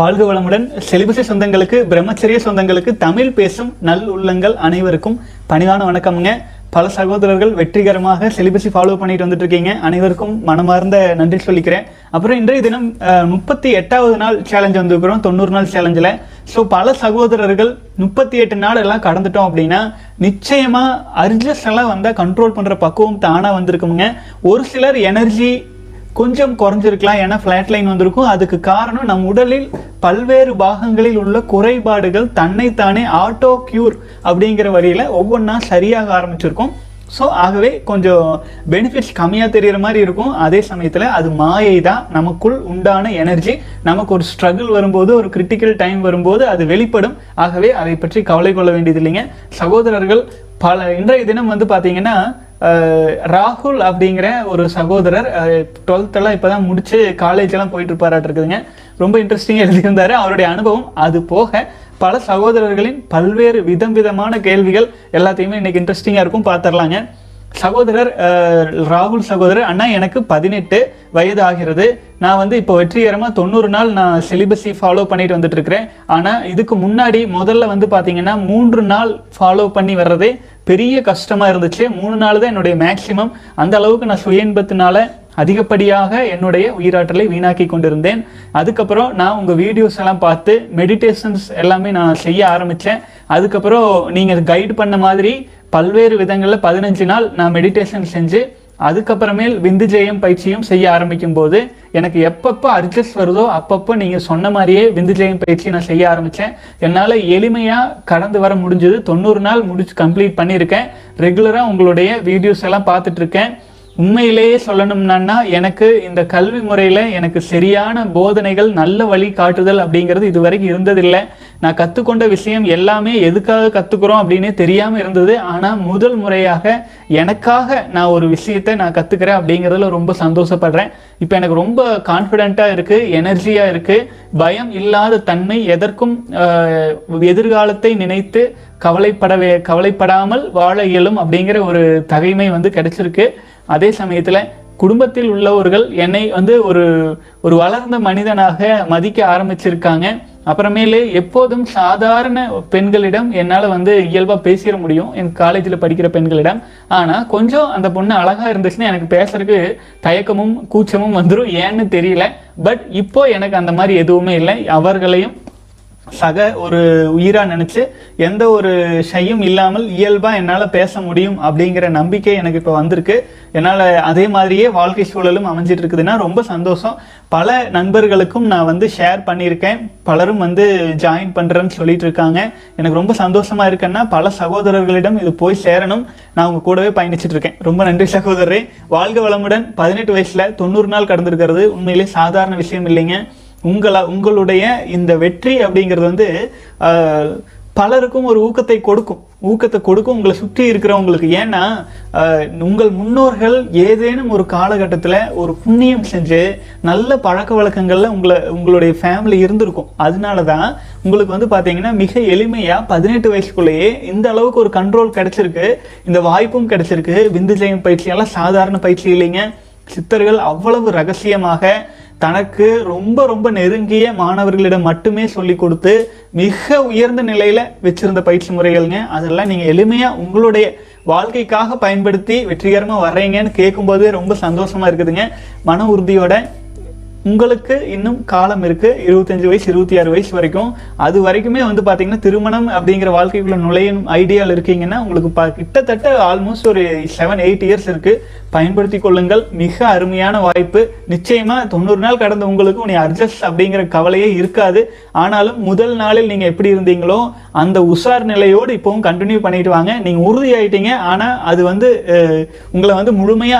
வாழ்க வளமுடன். செலிபசி சொந்தங்களுக்கு பிரம்மச்சரிய சொந்தங்களுக்கு தமிழ் பேசும் நல் உள்ளங்கள் அனைவருக்கும் பணிவான வணக்கம்ங்க. பல சகோதரர்கள் வெற்றிகரமாக செலிபசி ஃபாலோ பண்ணிட்டு வந்துட்டு இருக்கீங்க அனைவருக்கும் மனமார்ந்த நன்றி சொல்லிக்கிறேன். அப்புறம் இன்றைய தினம் முப்பத்தி எட்டாவது நாள் சேலஞ்ச் வந்துருக்கிறோம். தொண்ணூறு நாள் சேலஞ்சில் ஸோ பல சகோதரர்கள் முப்பத்தி எட்டு நாள் எல்லாம் கடந்துட்டோம் அப்படின்னா நிச்சயமாக அர்ஜஸ் எல்லாம் வந்தால் கண்ட்ரோல் பண்ணுற பக்குவம் தானாக வந்திருக்குங்க ஒரு சிலர் எனர்ஜி கொஞ்சம் குறைஞ்சிருக்கலாம். ஏன்னா ஃப்ளாட் லைன் வந்திருக்கும். அதுக்கு காரணம் நம் உடலில் பல்வேறு பாகங்களில் உள்ள குறைபாடுகள் தன்னைத்தானே ஆட்டோ கியூர் அப்படிங்கிற வழியில் ஒவ்வொன்றா சரியாக ஆரம்பிச்சிருக்கும். ஸோ ஆகவே கொஞ்சம் பெனிஃபிட்ஸ் கம்மியாக தெரிகிற மாதிரி இருக்கும். அதே சமயத்தில் அது மாயை தான் நமக்குள் உண்டான எனர்ஜி நமக்கு ஒரு ஸ்ட்ரகிள் வரும்போது ஒரு கிரிட்டிக்கல் டைம் வரும்போது அது வெளிப்படும். ஆகவே அதை பற்றி கவலை கொள்ள வேண்டியது இல்லைங்க சகோதரர்கள் பல இன்றைய தினம் வந்து பார்த்தீங்கன்னா ராகுல் அப்படிங்கிற ஒரு சகோதரர் டுவெல்த்தெல்லாம் இப்போ தான் முடிச்சு காலேஜெல்லாம் போயிட்டு இருப்பாராட்டு இருக்குதுங்க. ரொம்ப இன்ட்ரெஸ்டிங்காக எழுதியிருந்தார். அவருடைய அனுபவம் அது போக பல சகோதரர்களின் பல்வேறு விதம் விதமான கேள்விகள் எல்லாத்தையுமே இன்றைக்கி இன்ட்ரெஸ்டிங்காக இருக்கும் பார்த்துடலாங்க. சகோதரர் ராகுல் சகோதரர் அண்ணா எனக்கு பதினெட்டு வயது ஆகிறது நான் வந்து இப்போ வெற்றிகரமாக தொண்ணூறு நாள் நான் சிலிபஸை ஃபாலோ பண்ணிட்டு வந்துட்டு இருக்கிறேன் ஆனால் இதுக்கு முன்னாடி முதல்ல வந்து பார்த்தீங்கன்னா மூன்று நாள் ஃபாலோ பண்ணி வர்றதே பெரிய கஷ்டமாக இருந்துச்சு. மூணு நாள் தான் என்னுடைய மேக்சிமம் அந்த அளவுக்கு நான் சுய இன்பத்தினால அதிகப்படியாக என்னுடைய உயிராற்றலை வீணாக்கி கொண்டிருந்தேன். அதுக்கப்புறம் நான் உங்கள் வீடியோஸ் எல்லாம் பார்த்து மெடிடேஷன்ஸ் எல்லாமே நான் செய்ய ஆரம்பித்தேன் அதுக்கப்புறம் நீங்கள் கைடு பண்ண மாதிரி பல்வேறு விதங்களில் பதினஞ்சு நாள் நான் மெடிடேஷன் செஞ்சு அதுக்கப்புறமேல் விந்து ஜெயம் பயிற்சியும் செய்ய ஆரம்பிக்கும் போது எனக்கு எப்பப்போ அட்ஜஸ்ட் வருதோ அப்பப்போ நீங்கள் சொன்ன மாதிரியே விந்து ஜெயம் பயிற்சி நான் செய்ய ஆரம்பித்தேன் என்னால் எளிமையாக கடந்து வர முடிஞ்சது. தொண்ணூறு நாள் முடிச்சு கம்ப்ளீட் பண்ணியிருக்கேன். ரெகுலராக உங்களுடைய வீடியோஸ் எல்லாம் பார்த்துட்ருக்கேன் உண்மையிலேயே சொல்லணும்னா எனக்கு இந்த கல்வி முறையில் எனக்கு சரியான போதனைகள் நல்ல வழி காட்டுதல் அப்படிங்கிறது இதுவரைக்கும் இருந்ததில்லை. நான் கற்றுக்கொண்ட விஷயம் எல்லாமே எதுக்காக கற்றுக்குறோம் அப்படின்னு தெரியாமல் இருந்தது. ஆனால் முதல் முறையாக எனக்காக நான் ஒரு விஷயத்தை நான் கற்றுக்கிறேன் அப்படிங்கிறதுல ரொம்ப சந்தோஷப்படுறேன். இப்போ எனக்கு ரொம்ப கான்ஃபிடென்ட்டாக இருக்குது எனர்ஜியாக இருக்குது பயம் இல்லாத தன்மை எதற்கும் எதிர்காலத்தை நினைத்து கவலைப்படவே கவலைப்படாமல் வாழ இயலும் அப்படிங்கிற ஒரு தகைமை வந்து கிடைச்சிருக்கு. அதே சமயத்தில் குடும்பத்தில் உள்ளவர்கள் என்னை வந்து ஒரு ஒரு வளர்ந்த மனிதனாக மதிக்க ஆரம்பிச்சிருக்காங்க. அப்புறமேலே எப்போதும் சாதாரண பெண்களிடம் என்னால் வந்து இயல்பாக பேசிட முடியும். என் காலேஜில் படிக்கிற பெண்களிடம். ஆனால் கொஞ்சம் அந்த பொண்ணு அழகாக இருந்துச்சுன்னா எனக்கு பேசுறதுக்கு தயக்கமும் கூச்சமும் வந்துடும் ஏன்னு தெரியல. பட் இப்போ எனக்கு அந்த மாதிரி எதுவுமே இல்லை. அவர்களையும் சக ஒரு உயிரா நினைச்சு எந்த ஒரு ஷையும் இல்லாமல் இயல்பா என்னால பேச முடியும் அப்படிங்கிற நம்பிக்கை எனக்கு இப்போ வந்திருக்கு. என்னால அதே மாதிரியே வாழ்க்கை சூழலும் அமைஞ்சிட்டு இருக்குதுன்னா ரொம்ப சந்தோஷம். பல நண்பர்களுக்கும் நான் வந்து ஷேர் பண்ணியிருக்கேன். பலரும் வந்து ஜாயின் பண்றேன்னு சொல்லிட்டு இருக்காங்க. எனக்கு ரொம்ப சந்தோஷமா இருக்கேன்னா பல சகோதரர்களிடம் இது போய் சேரணும். நான் உங்க கூடவே பயணிச்சிட்டு இருக்கேன். ரொம்ப நன்றி சகோதரரே. வாழ்க வளமுடன். பதினெட்டு வயசுல தொண்ணூறு நாள் கடந்திருக்கிறது. உண்மையிலே சாதாரண விஷயம் இல்லைங்க. உங்களை உங்களுடைய இந்த வெற்றி அப்படிங்கிறது வந்து பலருக்கும் ஒரு ஊக்கத்தை கொடுக்கும். ஊக்கத்தை கொடுக்கும் உங்களை சுற்றி இருக்கிறவங்களுக்கு. ஏன்னா உங்கள் முன்னோர்கள் ஏதேனும் ஒரு காலகட்டத்தில் ஒரு புண்ணியம் செஞ்சு நல்ல பழக்க வழக்கங்களில் உங்களை உங்களுடைய ஃபேமிலி இருந்திருக்கும். அதனால தான் உங்களுக்கு வந்து பார்த்தீங்கன்னா மிக எளிமையாக பதினெட்டு வயசுக்குள்ளேயே இந்த அளவுக்கு ஒரு கண்ட்ரோல் கிடைச்சிருக்கு. இந்த வாய்ப்பும் கிடைச்சிருக்கு. விந்து ஜெயம் பயிற்சியெல்லாம் சாதாரண பயிற்சி இல்லைங்க. சித்தர்கள் அவ்வளவு ரகசியமாக தனக்கு ரொம்ப ரொம்ப நெருங்கிய மாணவர்களிடம் மட்டுமே சொல்லி கொடுத்து மிக உயர்ந்த நிலையில வச்சிருந்த பயிற்சி முறைகள்ங்க. அதெல்லாம் நீங்க எளிமையா உங்களுடைய வாழ்க்கைக்காக பயன்படுத்தி வெற்றிகரமா வர்றீங்கன்னு கேட்கும்போது ரொம்ப சந்தோஷமா இருக்குதுங்க. மன உறுதியோட உங்களுக்கு இன்னும் காலம் இருக்கு. இருபத்தஞ்சு வயசு இருபத்தி ஆறு வயசு வரைக்கும். அது வரைக்குமே வந்து பாத்தீங்கன்னா திருமணம் அப்படிங்கிற வாழ்க்கைக்குள்ள நுழையும் ஐடியாவில் இருக்கீங்கன்னா உங்களுக்கு ப- கிட்டத்தட்ட ஆல்மோஸ்ட் ஒரு செவன் எயிட் இயர்ஸ் இருக்கு. பயன்படுத்தி கொள்ளுங்கள். மிக அருமையான வாய்ப்பு. நிச்சயமா தொண்ணூறு நாள் கடந்த உங்களுக்கு உனி அட்ஜஸ்ட் அப்படிங்கிற கவலையே இருக்காது. ஆனாலும் முதல் நாளில் நீங்க எப்படி இருந்தீங்களோ அந்த உஷார் நிலையோடு இப்பவும் கண்டினியூ பண்ணிட்டு வாங்க. நீங்க உறுதியாயிட்டீங்க. ஆனா அது வந்து உங்களை வந்து முழுமையா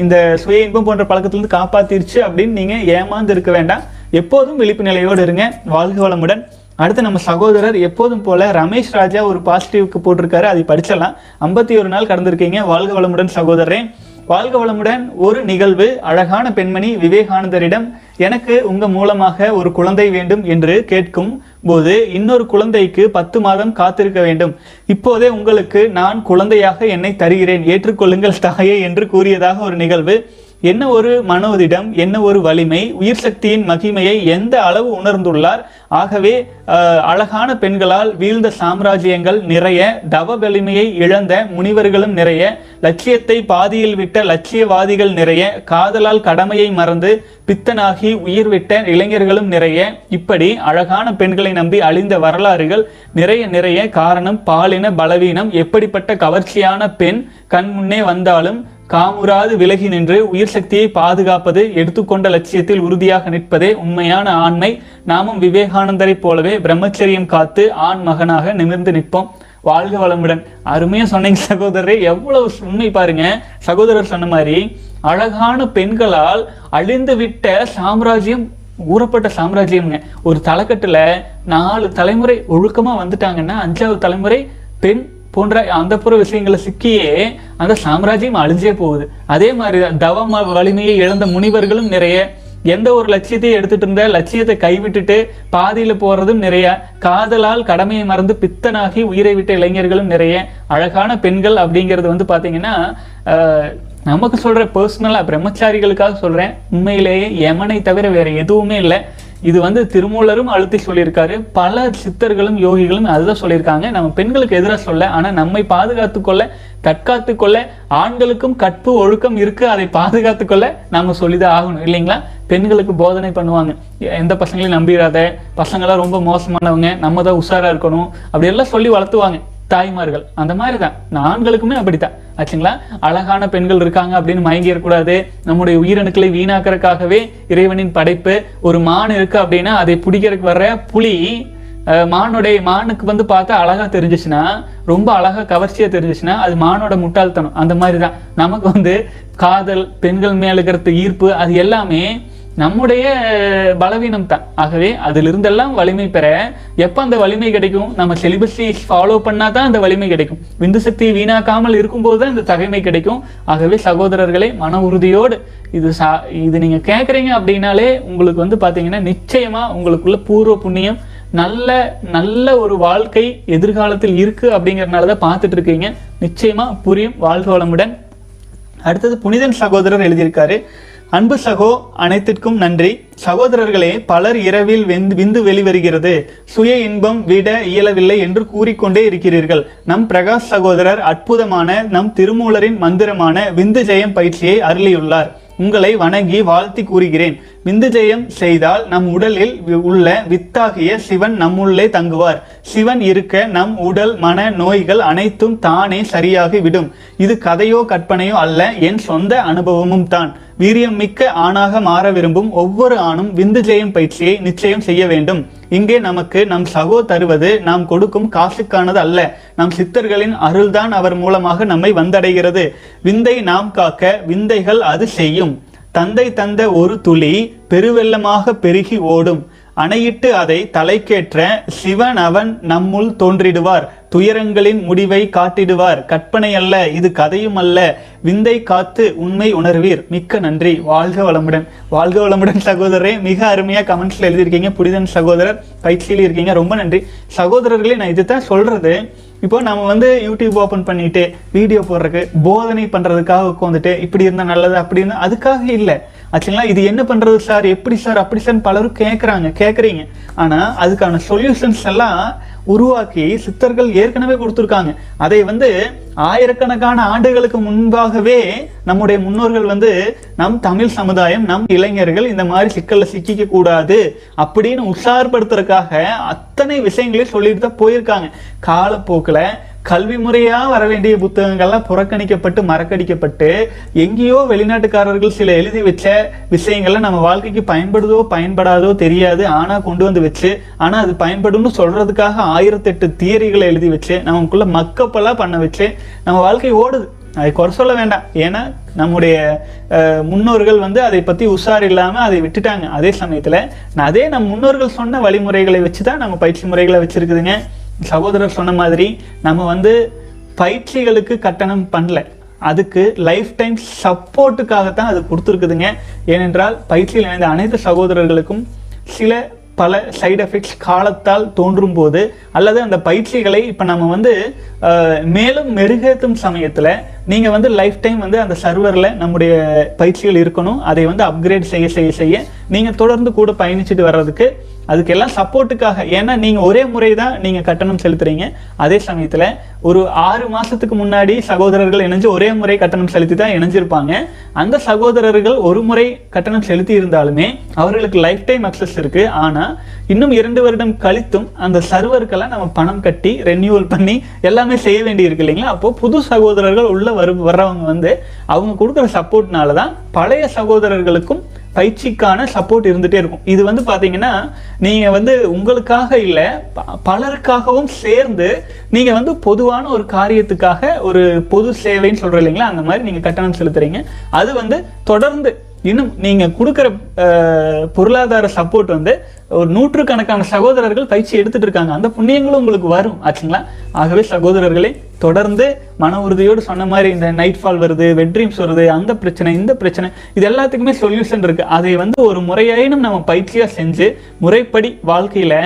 இந்த சுய இன்பம் போன்ற பழக்கத்திலிருந்து காப்பாத்திருச்சு அப்படின்னு நீங்க ஏமாந்து இருக்க வேண்டாம். எப்போதும் விழிப்பு நிலையோடு இருங்க. வாழ்க வளமுடன். அடுத்து நம்ம சகோதரர் எப்போதும் போல ரமேஷ் ராஜா ஒரு பாசிட்டிவ்க்கு போட்டிருக்காரு. அதை படிச்சிடலாம். ஐம்பத்தி ஒரு நாள் கடந்திருக்கீங்க. வாழ்க வளமுடன் சகோதரரே. வாழ்க வளமுடன். ஒரு நிகழ்வு. அழகான பெண்மணி விவேகானந்தரிடம் எனக்கு உங்க மூலமாக ஒரு குழந்தை வேண்டும் என்று கேட்கும் போது இன்னொரு குழந்தைக்கு பத்து மாதம் காத்திருக்க வேண்டும். இப்போதே உங்களுக்கு நான் குழந்தையாக என்னை தருகிறேன். ஏற்றுக்கொள்ளுங்கள் தாயே என்று கூறியதாக ஒரு நிகழ்வு. என்ன ஒரு மனோதிடம் என்ன ஒரு வலிமை உயிர் சக்தியின் மகிமையை எந்த அளவு உணர்ந்துள்ளார்? ஆகவே அழகான பெண்களால் வீழ்ந்த சாம்ராஜ்யங்கள் நிறைய தவ வலிமையை இழந்த முனிவர்களும் நிறைய லட்சியத்தை பாதியில் விட்ட லட்சியவாதிகள் நிறைய காதலால் கடமையை மறந்து பித்தனாகி உயிர் விட்ட இளைஞர்களும் நிறைய இப்படி அழகான பெண்களை நம்பி அழிந்த வரலாறுகள் நிறைய நிறைய காரணம் பாலின பலவீனம் எப்படிப்பட்ட கவர்ச்சியான பெண் கண் முன்னே வந்தாலும் காமுறாது விலகி நின்று உயிர் சக்தியை பாதுகாப்பது எடுத்துக்கொண்ட லட்சியத்தில் உறுதியாக நிற்பதே உண்மையான ஆண்மை. நாமும் விவேகானந்தரைப் போலவே பிரம்மச்சரியம் காத்து ஆண் மகனாக நிமிர்ந்து நிற்போம். வாழ்க வளமுடன். அருமையா சொன்னீங்க சகோதரரே. எவ்வளவு உண்மை பாருங்க. சகோதரர் சொன்ன மாதிரி அழகான பெண்களால் அழிந்து விட்ட சாம்ராஜ்யம் ஊறப்பட்ட சாம்ராஜ்யம்ங்க. ஒரு தலைக்கட்டுல நாலு தலைமுறை ஒழுக்கமா வந்துட்டாங்கன்னா அஞ்சாவது தலைமுறை பெண் போன்ற அந்த புற விஷயங்களை சிக்கியே அந்த சாம்ராஜ்யம் அழிஞ்சே போகுது. அதே மாதிரி தான் தவம் வலிமையை இழந்த முனிவர்களும் நிறைய எந்த ஒரு லட்சியத்தையும் எடுத்துட்டு இருந்த லட்சியத்தை கைவிட்டுட்டு பாதியில போறதும் நிறைய காதலால் கடமையை மறந்து பித்தனாகி உயிரை விட்ட இளைஞர்களும் நிறைய அழகான பெண்கள் அப்படிங்கிறது வந்து பாத்தீங்கன்னா நமக்கு சொல்ற பர்சனலா பிரம்மச்சாரிகளுக்காக சொல்றேன். உண்மையிலேயே யமனை தவிர வேற எதுவுமே இல்லை. இது வந்து திருமூலரும் அழுத்தி சொல்லியிருக்காரு. பல சித்தர்களும் யோகிகளும் அதுதான் சொல்லியிருக்காங்க. நம்ம பெண்களுக்கு எதிராக சொல்ல ஆனால் நம்மை பாதுகாத்து கொள்ள தற்காத்து கொள்ள ஆண்களுக்கும் கற்பு ஒழுக்கம் இருக்கு. அதை பாதுகாத்து கொள்ள நாம சொல்லிதான் ஆகணும் இல்லைங்களா? பெண்களுக்கு போதனை பண்ணுவாங்க. எந்த பசங்களையும் நம்பிடாத பசங்களாம் ரொம்ப மோசமானவங்க நம்ம தான் உஷாராக இருக்கணும் அப்படி எல்லாம் சொல்லி வளர்த்துவாங்க. தாய்மார்கள். அந்த மாதிரி தான் ஆண்களுக்குமே அப்படித்தான். ஆச்சுங்களா? அழகான பெண்கள் இருக்காங்க அப்படின்னு மயங்கிடக்கூடாது. நம்முடைய உயிரணுக்களை வீணாக்குறதுக்காகவே இறைவனின் படைப்பு ஒரு மான் இருக்கு அப்படின்னா அதை பிடிக்கிறதுக்கு வர்ற புலி அஹ், மானுடைய மானுக்கு வந்து பார்த்தா அழகா தெரிஞ்சுச்சுன்னா ரொம்ப அழகா கவர்ச்சியா தெரிஞ்சுச்சுன்னா அது மானோட முட்டாள்தனம். அந்த மாதிரி தான் நமக்கு வந்து காதல் பெண்கள் மேல ஈர்ப்பு அது எல்லாமே நம்முடைய பலவீனம் தான் ஆகவே அதிலிருந்தெல்லாம் வலிமை பெற எப்ப அந்த வலிமை கிடைக்கும்? நம்ம செலிபஸை ஃபாலோ பண்ணால் தான் அந்த வலிமை கிடைக்கும். விந்து சக்தியை வீணாக்காமல் இருக்கும்போது தான் இந்த தகைமை கிடைக்கும். ஆகவே சகோதரர்களே மன உறுதியோடு இது சா இது நீங்க கேட்குறீங்க அப்படின்னாலே உங்களுக்கு வந்து பார்த்தீங்கன்னா நிச்சயமா உங்களுக்குள்ள பூர்வ புண்ணியம் நல்ல நல்ல ஒரு வாழ்க்கை எதிர்காலத்தில் இருக்கு அப்படிங்கிறனால தான் பார்த்துட்டு இருக்கீங்க. நிச்சயமா புரியும். வாழ்க வளமுடன். அடுத்தது புனிதன் சகோதரர் எழுதியிருக்காரு. அன்பு சகோ அனைத்திற்கும் நன்றி. சகோதரர்களே பலர் இரவில் வெந்து விந்து வெளிவருகிறது. சுய இன்பம் விட இயலவில்லை என்று கூறிக்கொண்டே இருக்கிறீர்கள். நம் பிரகாஷ் சகோதரர் அற்புதமான நம் திருமூலரின் மந்திரமான விந்து ஜெயம் பயிற்சியை அருளியுள்ளார். உங்களை வணங்கி வாழ்த்தி கூறுகிறேன். விந்து ஜெயம் செய்தால் நம் உடலில் உள்ள வித்தாகிய சிவன் நம்முள்ளே தங்குவார். சிவன் இருக்க நம் உடல் மன நோய்கள் அனைத்தும் தானே சரியாகி விடும் இது கதையோ கற்பனையோ அல்ல என் சொந்த அனுபவமும் தான். வீரியம் மிக்க ஆணாக மாற விரும்பும் ஒவ்வொரு ஆணும் விந்து ஜெயம் பயிற்சியை நிச்சயம் செய்ய வேண்டும். இங்கே நமக்கு நம் சகோ தருவது நாம் கொடுக்கும் காசுக்கானது அல்ல. நம் சித்தர்களின் அருள்தான் அவர் மூலமாக நம்மை வந்தடைகிறது. விந்தை நாம் காக்க விந்தைகள் அது செய்யும். தந்தை தந்த ஒரு துளி பெருவெள்ளமாக பெருகி ஓடும். அணையிட்டு அதை தலைக்கேற்ற சிவன் அவன் நம்முள் தோன்றிடுவார். துயரங்களின் முடிவை காட்டிடுவார். கற்பனை அல்ல இது கதையும் அல்ல விந்தை காத்து உண்மை உணர்வீர். மிக்க நன்றி. வாழ்க வளமுடன். வாழ்க வளமுடன் சகோதரரே மிக அருமையாக கமெண்ட்ஸில் எழுதியிருக்கீங்க. புனிதன் சகோதரர் பயிற்சியில் இருக்கீங்க. ரொம்ப நன்றி. சகோதரர்களே நான் இதுதான் சொல்கிறது இப்போ நம்ம வந்து யூடியூப் ஓப்பன் பண்ணிட்டு வீடியோ போடுறதுக்கு போதனை பண்ணுறதுக்காக உட்காந்துட்டு இப்படி இருந்தால் நல்லது அப்படி இருந்தால் அதுக்காக இல்லை. ஆச்சுங்களா இது என்ன பண்ணுறது சார்? எப்படி சார்? அப்படி சார் பலரும் கேட்குறாங்க கேட்குறீங்க ஆனால் அதுக்கான சொல்யூஷன்ஸ் எல்லாம் உருவாக்கி சித்தர்கள் ஏற்கனவே கொடுத்துருக்காங்க. அதை வந்து ஆயிரக்கணக்கான ஆண்டுகளுக்கு முன்பாகவே நம்முடைய முன்னோர்கள் வந்து நம் தமிழ் சமுதாயம் நம் இளைஞர்கள் இந்த மாதிரி சிக்கல்ல சிக்கிக்க கூடாது அப்படின்னு உஷார்படுத்துறதுக்காக அத்தனை விஷயங்களையும் சொல்லிட்டு தான் போயிருக்காங்க. காலப்போக்கில் கல்வி முறையா வர வேண்டிய புத்தகங்கள்லாம் புறக்கணிக்கப்பட்டு மறக்கடிக்கப்பட்டு எங்கேயோ வெளிநாட்டுக்காரர்கள் சில எழுதி வச்ச விஷயங்கள்லாம் நம்ம வாழ்க்கைக்கு பயன்படுதோ பயன்படாதோ தெரியாது. ஆனா கொண்டு வந்து வச்சு ஆனா அது பயன்படும்னு சொல்றதுக்காக ஆயிரத்தெட்டு தியரிகளை எழுதி வச்சு நமக்குள்ள மக்கப்பெல்லாம் பண்ண வச்சு நம்ம வாழ்க்கை ஓடுது. அதை குறை சொல்ல வேண்டாம். ஏன்னா நம்முடைய முன்னோர்கள் வந்து அதை பற்றி உஷார் இல்லாமல் அதை விட்டுட்டாங்க. அதே சமயத்தில் நான் அதே நம் முன்னோர்கள் சொன்ன வழிமுறைகளை வச்சு தான் நம்ம பயிற்சி முறைகளை வச்சுருக்குதுங்க. சகோதரர் சொன்ன மாதிரி நம்ம வந்து பயிற்சிகளுக்கு கட்டணம் பண்ணல. அதுக்கு லைஃப் டைம் சப்போர்ட்டுக்காகத்தான் அது கொடுத்துருக்குதுங்க. ஏனென்றால் பயிற்சியில் இணைந்த அனைத்து சகோதரர்களுக்கும் சில பல சைடு எஃபெக்ட்ஸ் காலத்தால் தோன்றும் போது அல்லது அந்த பயிற்சிகளை இப்போ நம்ம வந்து மேலும் மெருகேற்றும் சமயத்தில் நீங்கள் வந்து லைஃப் டைம் வந்து அந்த சர்வரில் நம்முடைய பயிற்சிகள் இருக்கணும். அதை வந்து அப்கிரேட் செய்ய செய்ய செய்ய நீங்கள் தொடர்ந்து கூட பயணிச்சுட்டு வர்றதுக்கு அதுக்கெல்லாம் சப்போர்ட்டுக்காக ஏன்னா நீங்க ஒரே முறை தான் நீங்கள் கட்டணம் செலுத்துறீங்க. அதே சமயத்தில் ஒரு ஆறு மாசத்துக்கு முன்னாடி சகோதரர்கள் இணைஞ்சு ஒரே முறை கட்டணம் செலுத்தி தான் இணைஞ்சிருப்பாங்க. அந்த சகோதரர்கள் ஒரு முறை கட்டணம் செலுத்தி இருந்தாலுமே அவர்களுக்கு லைஃப் டைம் அக்சஸ் இருக்கு. ஆனால் இன்னும் இரண்டு வருடம் கழித்தும் அந்த சர்வருக்கெல்லாம் நம்ம பணம் கட்டி ரெனியூவல் பண்ணி எல்லாமே செய்ய வேண்டி இருக்கு இல்லைங்களா? அப்போது புது சகோதரர்கள் உள்ள வரு வர்றவங்க வந்து அவங்க கொடுக்குற சப்போர்ட்னால தான் பழைய சகோதரர்களுக்கும் பயிற்சிக்கான சப்போர்ட் இருந்துகிட்டே இருக்கும். இது வந்து பார்த்தீங்கன்னா நீங்கள் வந்து உங்களுக்காக இல்லை பலருக்காகவும் சேர்ந்து நீங்கள் வந்து பொதுவான ஒரு காரியத்துக்காக ஒரு பொது சேவைன்னு சொல்றோம் இல்லைங்களா அந்த மாதிரி நீங்கள் கட்டணம் செலுத்துறீங்க. அது வந்து தொடர்ந்து இன்னும் நீங்கள் கொடுக்குற பொருளாதார சப்போர்ட் வந்து ஒரு நூற்றுக்கணக்கான சகோதரர்கள் பயிற்சி எடுத்துட்டு இருக்காங்க. அந்த புண்ணியங்களும் உங்களுக்கு வரும் ஆச்சுங்களா? ஆகவே சகோதரர்களே தொடர்ந்து மன உறுதியோடு சொன்ன மாதிரி இந்த நைட் ஃபால் வருது வெட்ரீம்ஸ் வருது அந்த பிரச்சனை இந்த பிரச்சனை இது எல்லாத்துக்குமே சொல்யூஷன் இருக்கு. அதை வந்து ஒரு முறையாயினும் நம்ம பயிற்சியாக செஞ்சு முறைப்படி வாழ்க்கையில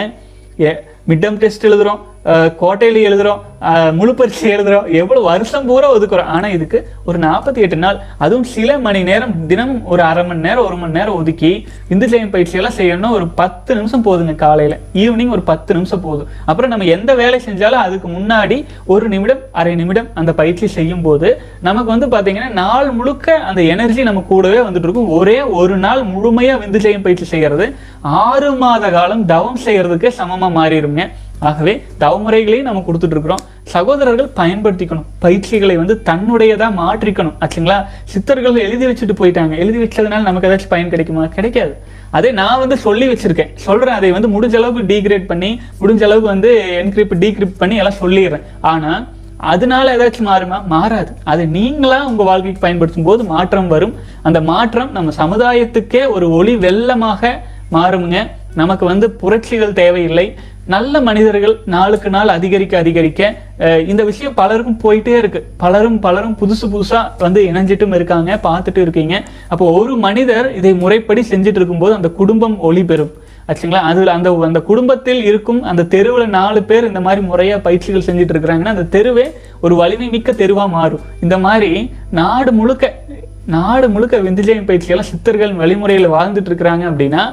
மிட்டம் டெஸ்ட் எழுதுறோம் கோட்டையில எழுதுகிறோம் முழு பரிசு எழுதுகிறோம் எவ்வளோ வருஷம் பூரா ஒதுக்குறோம். ஆனால் இதுக்கு ஒரு நாற்பத்தி எட்டு நாள் அதுவும் சில மணி நேரம் தினமும் ஒரு அரை மணி நேரம் ஒரு மணி நேரம் ஒதுக்கி இந்து ஜெயம் பயிற்சியெல்லாம் செய்யணும்னா ஒரு பத்து நிமிஷம் போதுங்க காலையில். ஈவினிங் ஒரு பத்து நிமிஷம் போதும். அப்புறம் நம்ம எந்த வேலை செஞ்சாலும் அதுக்கு முன்னாடி ஒரு நிமிடம் அரை நிமிடம் அந்த பயிற்சி செய்யும் போது நமக்கு வந்து பார்த்தீங்கன்னா நாள் முழுக்க அந்த எனர்ஜி நம்ம கூடவே வந்துட்டு இருக்கும். ஒரே ஒரு நாள் முழுமையாக விந்து ஜெயம் பயிற்சி செய்கிறது ஆறு மாத காலம் தவம் செய்கிறதுக்கு சமமாக மாறிடுங்க ஆகவே தவமுறைகளையும் நம்ம கொடுத்துட்டு இருக்கிறோம் சகோதரர்கள் பயன்படுத்திக்கணும். பயிற்சிகளை வந்து தன்னுடையதா மாற்றிக்கணும். ஆச்சுங்களா? சித்தர்கள் எழுதி வச்சுட்டு போயிட்டாங்க. எழுதி வச்சதுனால நமக்கு ஏதாச்சும் பயன் கிடைக்குமா? கிடைக்காது. அதே நான் வந்து சொல்லி வச்சிருக்கேன். சொல்றேன். அதை வந்து முடிஞ்ச அளவுக்கு டீக்ரேட் பண்ணி முடிஞ்ச அளவுக்கு வந்து என்கிரிப்ட் டீக்ரிப்ட் பண்ணி எல்லாம் சொல்லிடுறேன். ஆனா அதனால ஏதாச்சும் மாறுமா? மாறாது. அதை நீங்களா உங்க வாழ்க்கைக்கு பயன்படுத்தும் போது மாற்றம் வரும். அந்த மாற்றம் நம்ம சமுதாயத்துக்கே ஒரு ஒளி வெள்ளமாக மாறுங்க. நமக்கு வந்து புரட்சிகள் தேவையில்லை. நல்ல மனிதர்கள் நாளுக்கு நாள் அதிகரிக்க அதிகரிக்க இந்த விஷயம் பலருக்கும் போயிட்டே இருக்கு. பலரும் பலரும் புதுசு புதுசா வந்து இணைஞ்சிட்டும் இருக்காங்க பார்த்துட்டு இருக்கீங்க. அப்போ ஒரு மனிதர் இதை முறைப்படி செஞ்சுட்டு இருக்கும்போது அந்த குடும்பம் ஒளி பெறும். ஆச்சுங்களா? அதுல அந்த அந்த குடும்பத்தில் இருக்கும் அந்த தெருவில் நாலு பேர் இந்த மாதிரி முறையா பயிற்சிகள் செஞ்சுட்டு இருக்கிறாங்கன்னா அந்த தெருவே ஒரு வலிமை மிக்க தெருவா மாறும். இந்த மாதிரி நாடு முழுக்க நாடு முழுக்க விந்துஜயம் பயிற்சியெல்லாம் சித்தர்கள் வழிமுறையில் வாழ்ந்துட்டு இருக்கிறாங்க அப்படின்னா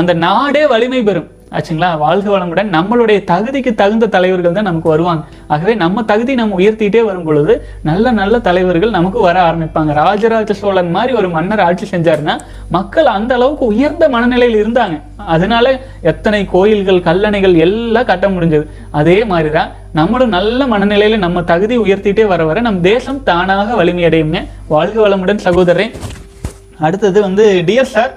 அந்த நாடே வலிமை பெறும். ஆச்சுங்களா? வாழ்க வளமுடன். நம்மளுடைய தகுதிக்கு தகுந்த தலைவர்கள் தான் நமக்கு வருவாங்க. ஆகவே நம்ம தகுதி நம்ம உயர்த்திட்டே வரும் பொழுது நல்ல நல்ல தலைவர்கள் நமக்கு வர ஆரம்பிப்பாங்க. ராஜராஜ சோழன் மாதிரி ஒரு மன்னர் ஆட்சி செஞ்சாருன்னா மக்கள் அந்த அளவுக்கு உயர்ந்த மனநிலையில் இருந்தாங்க. அதனால எத்தனை கோயில்கள் கல்லணைகள் எல்லாம் கட்ட முடிஞ்சது. அதே மாதிரிதான் நம்மளும் நல்ல மனநிலையில நம்ம தகுதி உயர்த்திட்டே வர வர நம் தேசம் தானாக வலிமையடையுங்க வாழ்க வளமுடன் சகோதரன் அடுத்தது வந்து dear sir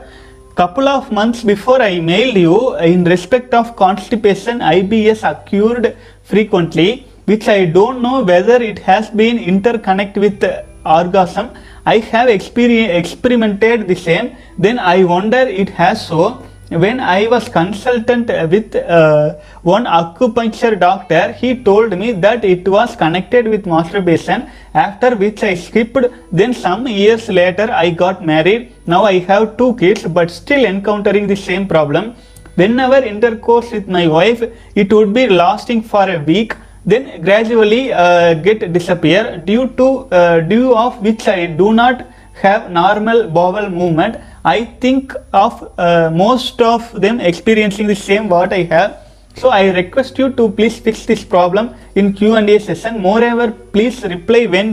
couple of months before I mailed you in respect of constipation IBS occurred frequently which I don't know whether it has been interconnect with orgasm. I have experi- experimented the same. Then I wonder it has so when I was consultant with uh, one acupuncture doctor, he told me that it was connected with masturbation. After which I skipped. Then some years later, I got married. Now I have two kids, but still encountering the same problem. Whenever intercourse with my wife, it would be lasting for a week. Then gradually uh, get disappear due to uh, due of which I do not have normal bowel movement. I think of uh, most of them experiencing the same what I have. So I request you to please fix this problem in Q&A session. Moreover, please reply when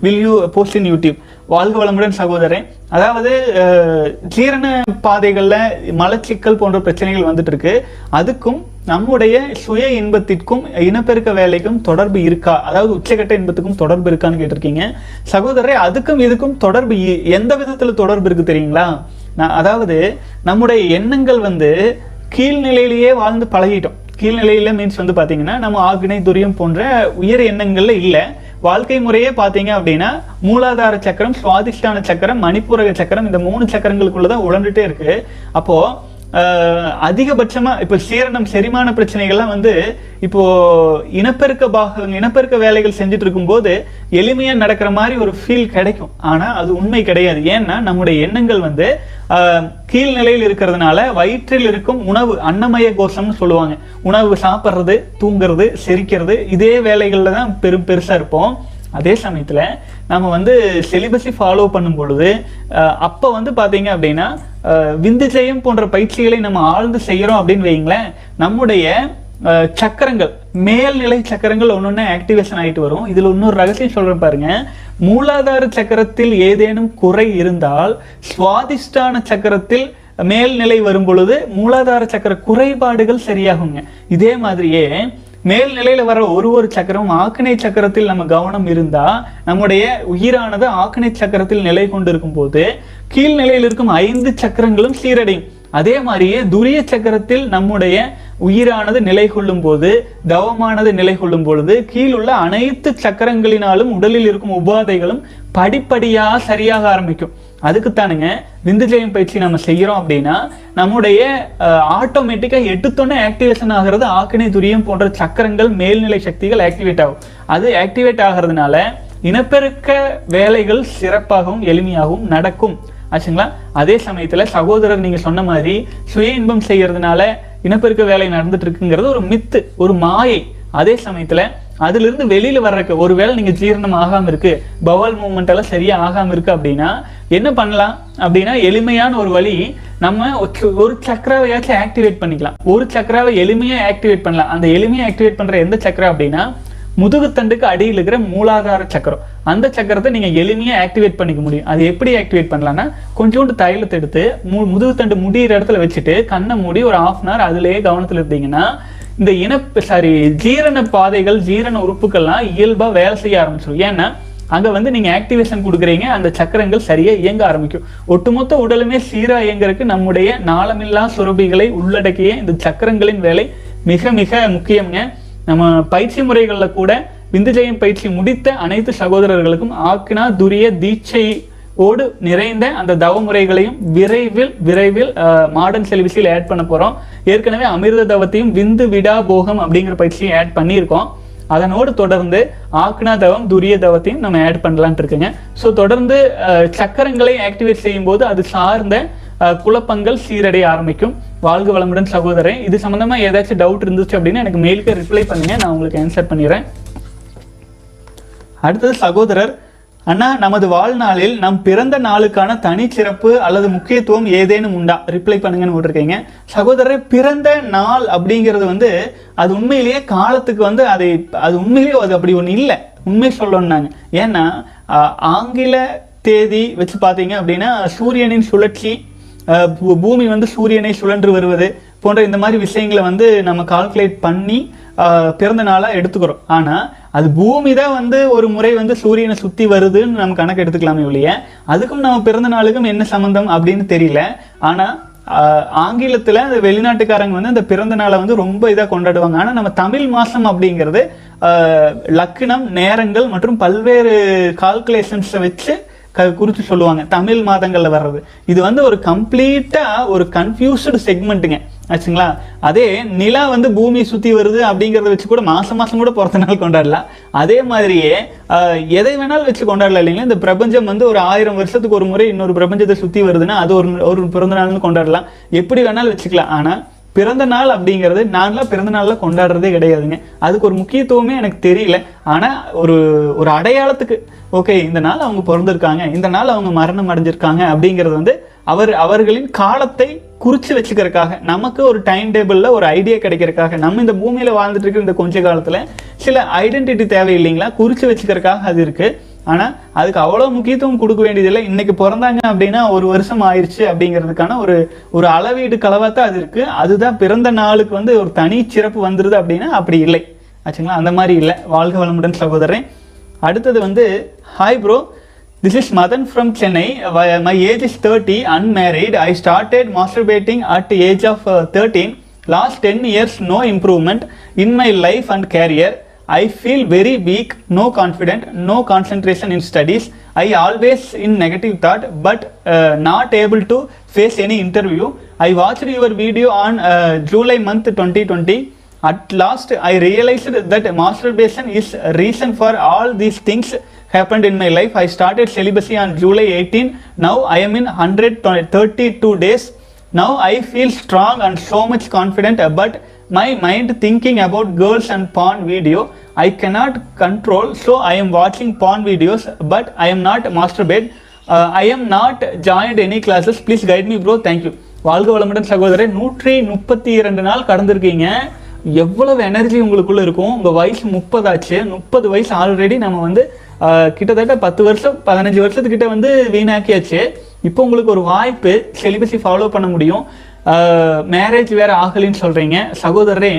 will you post in YouTube. வாழ்க வளமுடன் சகோதரன் அதாவது அஹ், ஜீரண பாதைகள்ல மலச்சிக்கல் போன்ற பிரச்சனைகள் வந்துட்டு இருக்கு அதுக்கும் நம்முடைய சுய இன்பத்திற்கும் இனப்பெருக்க வேலைக்கும் தொடர்பு இருக்கா? அதாவது உச்சகட்ட இன்பத்துக்கும் தொடர்பு இருக்கான்னு கேட்டிருக்கீங்க. சகோதரரே அதுக்கும் இதுக்கும் தொடர்பு எந்த விதத்துல தொடர்பு இருக்கு தெரியுங்களா? நான் அதாவது நம்முடைய எண்ணங்கள் வந்து கீழ்நிலையிலேயே வாழ்ந்து பழகிட்டோம். கீழ்நிலையில மீன்ஸ் வந்து பாத்தீங்கன்னா நம்ம ஆக்னை துரியம் போன்ற உயர் எண்ணங்கள்ல இல்லை. வாழ்க்கை முறையே பார்த்தீங்க அப்படின்னா மூலாதார சக்கரம் சுவாதிஷ்டான சக்கரம் மணிப்பூரக சக்கரம் இந்த மூணு சக்கரங்களுக்குள்ளதான் உழண்டுட்டே இருக்கு. அப்போ அதிகபட்சமாக இப்போ சீரணம் செரிமான பிரச்சனைகள்லாம் வந்து இப்போது இனப்பெருக்க பாகம் இனப்பெருக்க வேலைகள் செஞ்சுட்டு இருக்கும்போது எளிமையாக நடக்கிற மாதிரி ஒரு ஃபீல் கிடைக்கும். ஆனால் அது உண்மை கிடையாது. ஏன்னா நம்முடைய எண்ணங்கள் வந்து கீழ்நிலையில் இருக்கிறதுனால வயிற்றில் இருக்கும் உணவு அன்னமய கோஷம்னு சொல்லுவாங்க. உணவு சாப்பிட்றது தூங்குறது செரிக்கிறது இதே வேலைகளில் தான் பெரும் பெருசாக இருப்போம். அதே சமயத்தில் நம்ம வந்து சிலிபஸை ஃபாலோ பண்ணும் பொழுது அப்போ வந்து பார்த்தீங்க அப்படின்னா விந்து ஜெயம் போன்ற பயிற்சிகளை நம்ம ஆழ்ந்து செய்கிறோம் அப்படின்னு வைங்களேன் நம்முடைய சக்கரங்கள் மேல்நிலை சக்கரங்கள் ஒன்று ஆக்டிவேஷன் ஆகிட்டு வரும். இதில் இன்னொரு ரகசியம் சொல்கிறேன் பாருங்க. மூலாதார சக்கரத்தில் ஏதேனும் குறை இருந்தால் சுவாதிஷ்டான சக்கரத்தில் மேல்நிலை வரும் பொழுது மூலாதார சக்கர குறைபாடுகள் சரியாகுங்க. இதே மாதிரியே மேல்நிலையில் வர ஒரு ஒரு சக்கரம் ஆக்கினை சக்கரத்தில் நம்ம கவனம் இருந்தா நம்முடைய உயிரானது ஆக்கினை சக்கரத்தில் நிலை கொண்டிருக்கும் போது கீழ்நிலையில் இருக்கும் ஐந்து சக்கரங்களும் சீரடையும். அதே மாதிரியே துரிய சக்கரத்தில் நம்முடைய உயிரானது நிலை கொள்ளும் போது தவமானது நிலை கொள்ளும் பொழுது கீழுள்ள அனைத்து சக்கரங்களினாலும் உடலில் இருக்கும் உபாதைகளும் படிப்படியாக சரியாக ஆரம்பிக்கும். அதுக்குத்தானுங்க விந்துஜயம் பயிற்சி நம்ம செய்கிறோம் அப்படின்னா நம்முடைய ஆட்டோமேட்டிக்காக எடுத்தோன்னே ஆக்டிவேஷன் ஆகிறது ஆக்கினை துரியம் போன்ற சக்கரங்கள் மேல்நிலை சக்திகள் ஆக்டிவேட் ஆகும். அது ஆக்டிவேட் ஆகிறதுனால இனப்பெருக்க வேலைகள் சிறப்பாகவும் எளிமையாகவும் நடக்கும். ஆச்சுங்களா? அதே சமயத்தில் சகோதரர் நீங்கள் சொன்ன மாதிரி சுய இன்பம் செய்கிறதுனால இனப்பெருக்க வேலை நடந்துட்டு இருக்குங்கிறது ஒரு மித்து ஒரு மாயை. அதே சமயத்தில் அதுல இருந்து வெளியில வர்றதுக்கு ஒருவேளை நீங்க ஜீரணம் ஆகாம இருக்கு பவல் மூவ்மெண்ட் எல்லாம் சரியா ஆகாம இருக்கு அப்படின்னா என்ன பண்ணலாம்? அப்படின்னா எளிமையான ஒரு வழி நம்ம ஒரு- ஒரு சக்கராவையாச்சும் ஆக்டிவேட் பண்ணிக்கலாம். ஒரு சக்கராவை எளிமையா ஆக்டிவேட் பண்ணலாம். அந்த எளிமையா ஆக்டிவேட் பண்ற எந்த சக்கரம் அப்படின்னா முதுகுத்தண்டுக்கு அடியில் இருக்கிற மூலாதார சக்கரம். அந்த சக்கரத்தை நீங்க எளிமையாக ஆக்டிவேட் பண்ணிக்க முடியும். அது எப்படி ஆக்டிவேட் பண்ணலாம்னா கொஞ்சோண்டு தைலத்தை எடுத்து மு முதுகுத்தண்டு முடியிற இடத்துல வச்சுட்டு கண்ணை மூடி ஒரு ஆஃப் அன் ஹவர் அதுலேயே கவனத்தில் இருந்தீங்கன்னா இந்த இனப்பு சாரி ஜீரண பாதைகள் ஜீரண உறுப்புகள்லாம் இயல்பாக வேலை செய்ய ஆரம்பிச்சிடும் ஏன்னா அங்கே வந்து நீங்கள் ஆக்டிவேஷன் கொடுக்குறீங்க அந்த சக்கரங்கள் சரியாக இயங்க ஆரம்பிக்கும். ஒட்டுமொத்த உடலுமே சீராக இயங்குறதுக்கு நம்முடைய நாளமில்லா சுரபிகளை உள்ளடக்கிய இந்த சக்கரங்களின் வேலை மிக மிக முக்கியம்ங்க. நம்ம பயிற்சி முறைகளில் கூட விந்துஜயம் பயிற்சி முடித்த அனைத்து சகோதரர்களுக்கும் ஆக்கினா துரிய தீட்சை ஓடு நிறைந்த அந்த தவ முறைகளையும் விரைவில் விரைவில் மாடர்ன் செலிபஸில் ஆட் பண்ண போகிறோம் ஏற்கனவே அமிர்த தவத்தையும் விந்து விடா போகம் அப்படிங்கிற பயிற்சியும் ஆட் பண்ணியிருக்கோம். அதனோடு தொடர்ந்து ஆக்னா தவம் துரிய தவத்தையும் நம்ம ஆட் பண்ணலான் இருக்குங்க. ஸோ தொடர்ந்து சக்கரங்களை ஆக்டிவேட் செய்யும் போது அது சார்ந்த குழப்பங்கள் சீரடைய ஆரம்பிக்கும். வாழ்க வளமுடன் சகோதரன் இது சம்மந்தமாக ஏதாச்சும் டவுட் இருந்துச்சு அப்படின்னா எனக்கு மெயிலுக்கு ரிப்ளை பண்ணுங்க. நான் உங்களுக்கு ஆன்சர் பண்ணிடுறேன். அடுத்தது சகோதரர் அண்ணா நமது வாழ்நாளில் நம் பிறந்த நாளுக்கான தனிச்சிறப்பு அல்லது முக்கியத்துவம் ஏதேனும் உண்டா? ரிப்ளை பண்ணுங்கன்னு போட்டிருக்கீங்க. சகோதரர் பிறந்த நாள் அப்படிங்கிறது வந்து அது உண்மையிலேயே காலத்துக்கு வந்து அதை அது உண்மையிலேயே அது அப்படி ஒன்று இல்லை. உண்மை சொல்லணும்னாங்க. ஏன்னா ஆங்கில தேதி வச்சு பார்த்தீங்க அப்படின்னா சூரியனின் சுழற்சி பூ- பூமி வந்து சூரியனை சுழன்று வருவது போன்ற இந்த மாதிரி விஷயங்களை வந்து நம்ம கால்குலேட் பண்ணி பிறந்த நாளாக எடுத்துக்கிறோம். ஆனால் அது பூமி தான் வந்து ஒரு முறை வந்து சூரியனை சுற்றி வருதுன்னு நம்ம கணக்கு எடுத்துக்கலாமே ஒழிய அதுக்கும் நம்ம பிறந்த நாளுக்கும் என்ன சம்மந்தம் அப்படின்னு தெரியல. ஆனால் ஆங்கிலத்தில் அந்த வெளிநாட்டுக்காரங்க வந்து அந்த பிறந்த நாளை வந்து ரொம்ப இதாக கொண்டாடுவாங்க. ஆனால் நம்ம தமிழ் மாதம் அப்படிங்கிறது லக்னம் நேரங்கள் மற்றும் பல்வேறு கால்குலேஷன்ஸை வச்சு க- குறித்து சொல்லுவாங்க. தமிழ் மாதங்களில் வர்றது. இது வந்து ஒரு கம்ப்ளீட்டாக ஒரு கன்ஃபியூஸ்டு செக்மெண்ட்டுங்க ஆச்சுங்களா? அதே நிலா வந்து பூமி சுற்றி வருது அப்படிங்கிறத வச்சு கூட மாதம் மாதம் கூட பிறந்த நாள் கொண்டாடலாம். அதே மாதிரியே எதை வேணாலும் வச்சு கொண்டாடலாம் இல்லைங்களா? இந்த பிரபஞ்சம் வந்து ஒரு ஆயிரம் வருஷத்துக்கு ஒரு முறை இன்னொரு பிரபஞ்சத்தை சுற்றி வருதுன்னா அது ஒரு ஒரு பிறந்த நாள்னு கொண்டாடலாம். எப்படி வேணாலும் வச்சுக்கலாம். ஆனால் பிறந்த நாள் அப்படிங்கிறது நான்லாம் பிறந்த நாளில் கொண்டாடுறதே கிடையாதுங்க. அதுக்கு ஒரு முக்கியத்துவமே எனக்கு தெரியல. ஆனால் ஒரு ஒரு அடையாளத்துக்கு ஓகே இந்த நாள் அவங்க பிறந்திருக்காங்க இந்த நாள் அவங்க மரணம் அடைஞ்சிருக்காங்க அப்படிங்கிறது வந்து அவர் அவர்களின் காலத்தை குறித்து வச்சுக்கிறதுக்காக நமக்கு ஒரு டைம் டேபிளில் ஒரு ஐடியா கிடைக்கிறதுக்காக நம்ம இந்த பூமியில் வாழ்ந்துட்டு இருக்கிற இந்த கொஞ்ச காலத்தில் சில ஐடென்டிட்டி தேவை இல்லைங்களா குறித்து வச்சுக்கிறதுக்காக அது இருக்குது ஆனால் அதுக்கு அவ்வளோ முக்கியத்துவம் கொடுக்க வேண்டியதில்லை. இன்னைக்கு பிறந்தாங்க அப்படின்னா ஒரு வருஷம் ஆயிடுச்சு அப்படிங்கிறதுக்கான ஒரு ஒரு அளவீடு கலவாத்தான் அது இருக்குது அதுதான் பிறந்த நாளுக்கு வந்து ஒரு தனி சிறப்பு வந்துடுது அப்படின்னா அப்படி இல்லை. ஆச்சுங்களா? அந்த மாதிரி இல்லை. வாழ்க வளமுடன் சகோதரன் அடுத்தது வந்து hi bro This is Madan from Chennai. My age is 30, unmarried. I started masturbating at the age of uh, 13. Last 10 years, no improvement in my life and career. I feel very weak, no confident, no concentration in studies. I always in negative thought, but uh, not able to face any interview. I watched your video on uh, July month 2020. At last, I realized that masturbation is reason for all these things happen in my life I I started celibacy July eighteen 18. I I am in 132 days. Now I I feel strong and much much confident but my mind thinking about girls and porn video I cannot control so I am வாட்சிங் porn videos but I am not masturbate I am not joined any classes please guide me bro thank you வாழ்க வளமுடன் சகோதரர் நூற்றி முப்பத்தி இரண்டு நாள் கடந்திருக்கீங்க. எவ்வளவு energy உங்களுக்குள்ள இருக்கும்? உங்க வயசு முப்பதாச்சு. முப்பது வயசு ஆல்ரெடி நம்ம வந்து கிட்டத்தட்ட பத்து வருஷம் பதினஞ்சு வருஷத்துக்கிட்ட வந்து வீணாக்கியாச்சு. இப்போ உங்களுக்கு ஒரு வாய்ப்பு செலிபஸை ஃபாலோ பண்ண முடியும். மேரேஜ் வேற ஆகலைன்னு சொல்கிறீங்க சகோதரரே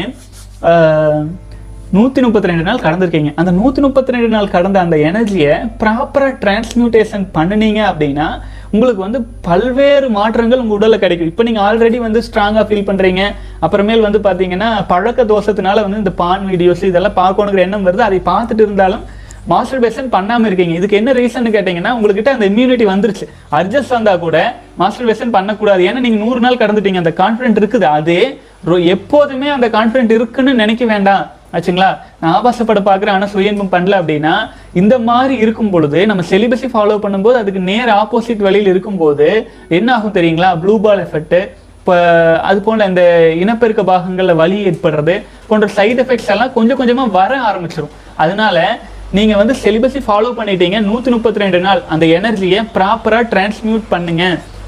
நூற்றி முப்பத்தி ரெண்டு நாள் கடந்திருக்கீங்க. அந்த நூற்றி முப்பத்தி ரெண்டு நாள் கடந்த அந்த எனர்ஜியை ப்ராப்பராக டிரான்ஸ்மியூட்டேஷன் பண்ணுனீங்க அப்படின்னா உங்களுக்கு வந்து பல்வேறு மாற்றங்கள் உங்கள் உடலில் கிடைக்கும். இப்போ நீங்கள் ஆல்ரெடி வந்து ஸ்ட்ராங்காக ஃபீல் பண்ணுறீங்க அப்புறமேல் வந்து பார்த்தீங்கன்னா பழக்க தோஷத்தினால வந்து இந்த பான் வீடியோஸ் இதெல்லாம் பார்க்கணுங்கிற எண்ணம் வருது. அதை பார்த்துட்டு இருந்தாலும் மாஸ்டர்பேஷன் பண்ணாமல் இருக்கீங்க. இதுக்கு என்ன ரீசன் கேட்டீங்கன்னா உங்ககிட்ட அந்த இம்யூனிட்டி வந்துருச்சு. அட்ஜஸ்ட் வந்தா கூட மாஸ்டர்பேஷன் பண்ணக்கூடாது. ஏன்னா நீங்க நூறு நாள் கடந்துட்டீங்க. அந்த கான்ஃபிடென்ட் இருக்குது. அதே ரொ- எப்போதுமே அந்த கான்ஃபிடென்ட் இருக்குன்னு நினைக்க வேண்டாம். ஆச்சுங்களா? நான் ஆபாசப்பட பார்க்குறேன். ஆனால் சுயன்பம் பண்ணல அப்படின்னா இந்த மாதிரி இருக்கும் பொழுது நம்ம செலிபஸை ஃபாலோ பண்ணும்போது அதுக்கு நேர் ஆப்போசிட் வழியில் இருக்கும்போது என்ன ஆகும் தெரியுங்களா? ப்ளூ பால் எஃபெக்ட் இப்போ அது போல இந்த இனப்பெருக்க பாகங்கள்ல வலி ஏற்படுறது போன்ற சைடு எஃபெக்ட்ஸ் எல்லாம் கொஞ்சம் கொஞ்சமா வர ஆரம்பிச்சிடும் அதனால நீங்க வந்து செலிபஸை ஃபாலோ பண்ணிட்டீங்க நூத்தி முப்பத்தி ரெண்டு நாள். அந்த எனர்ஜியை ப்ராப்பரா டிரான்ஸ்மியூட் பண்ணுங்க.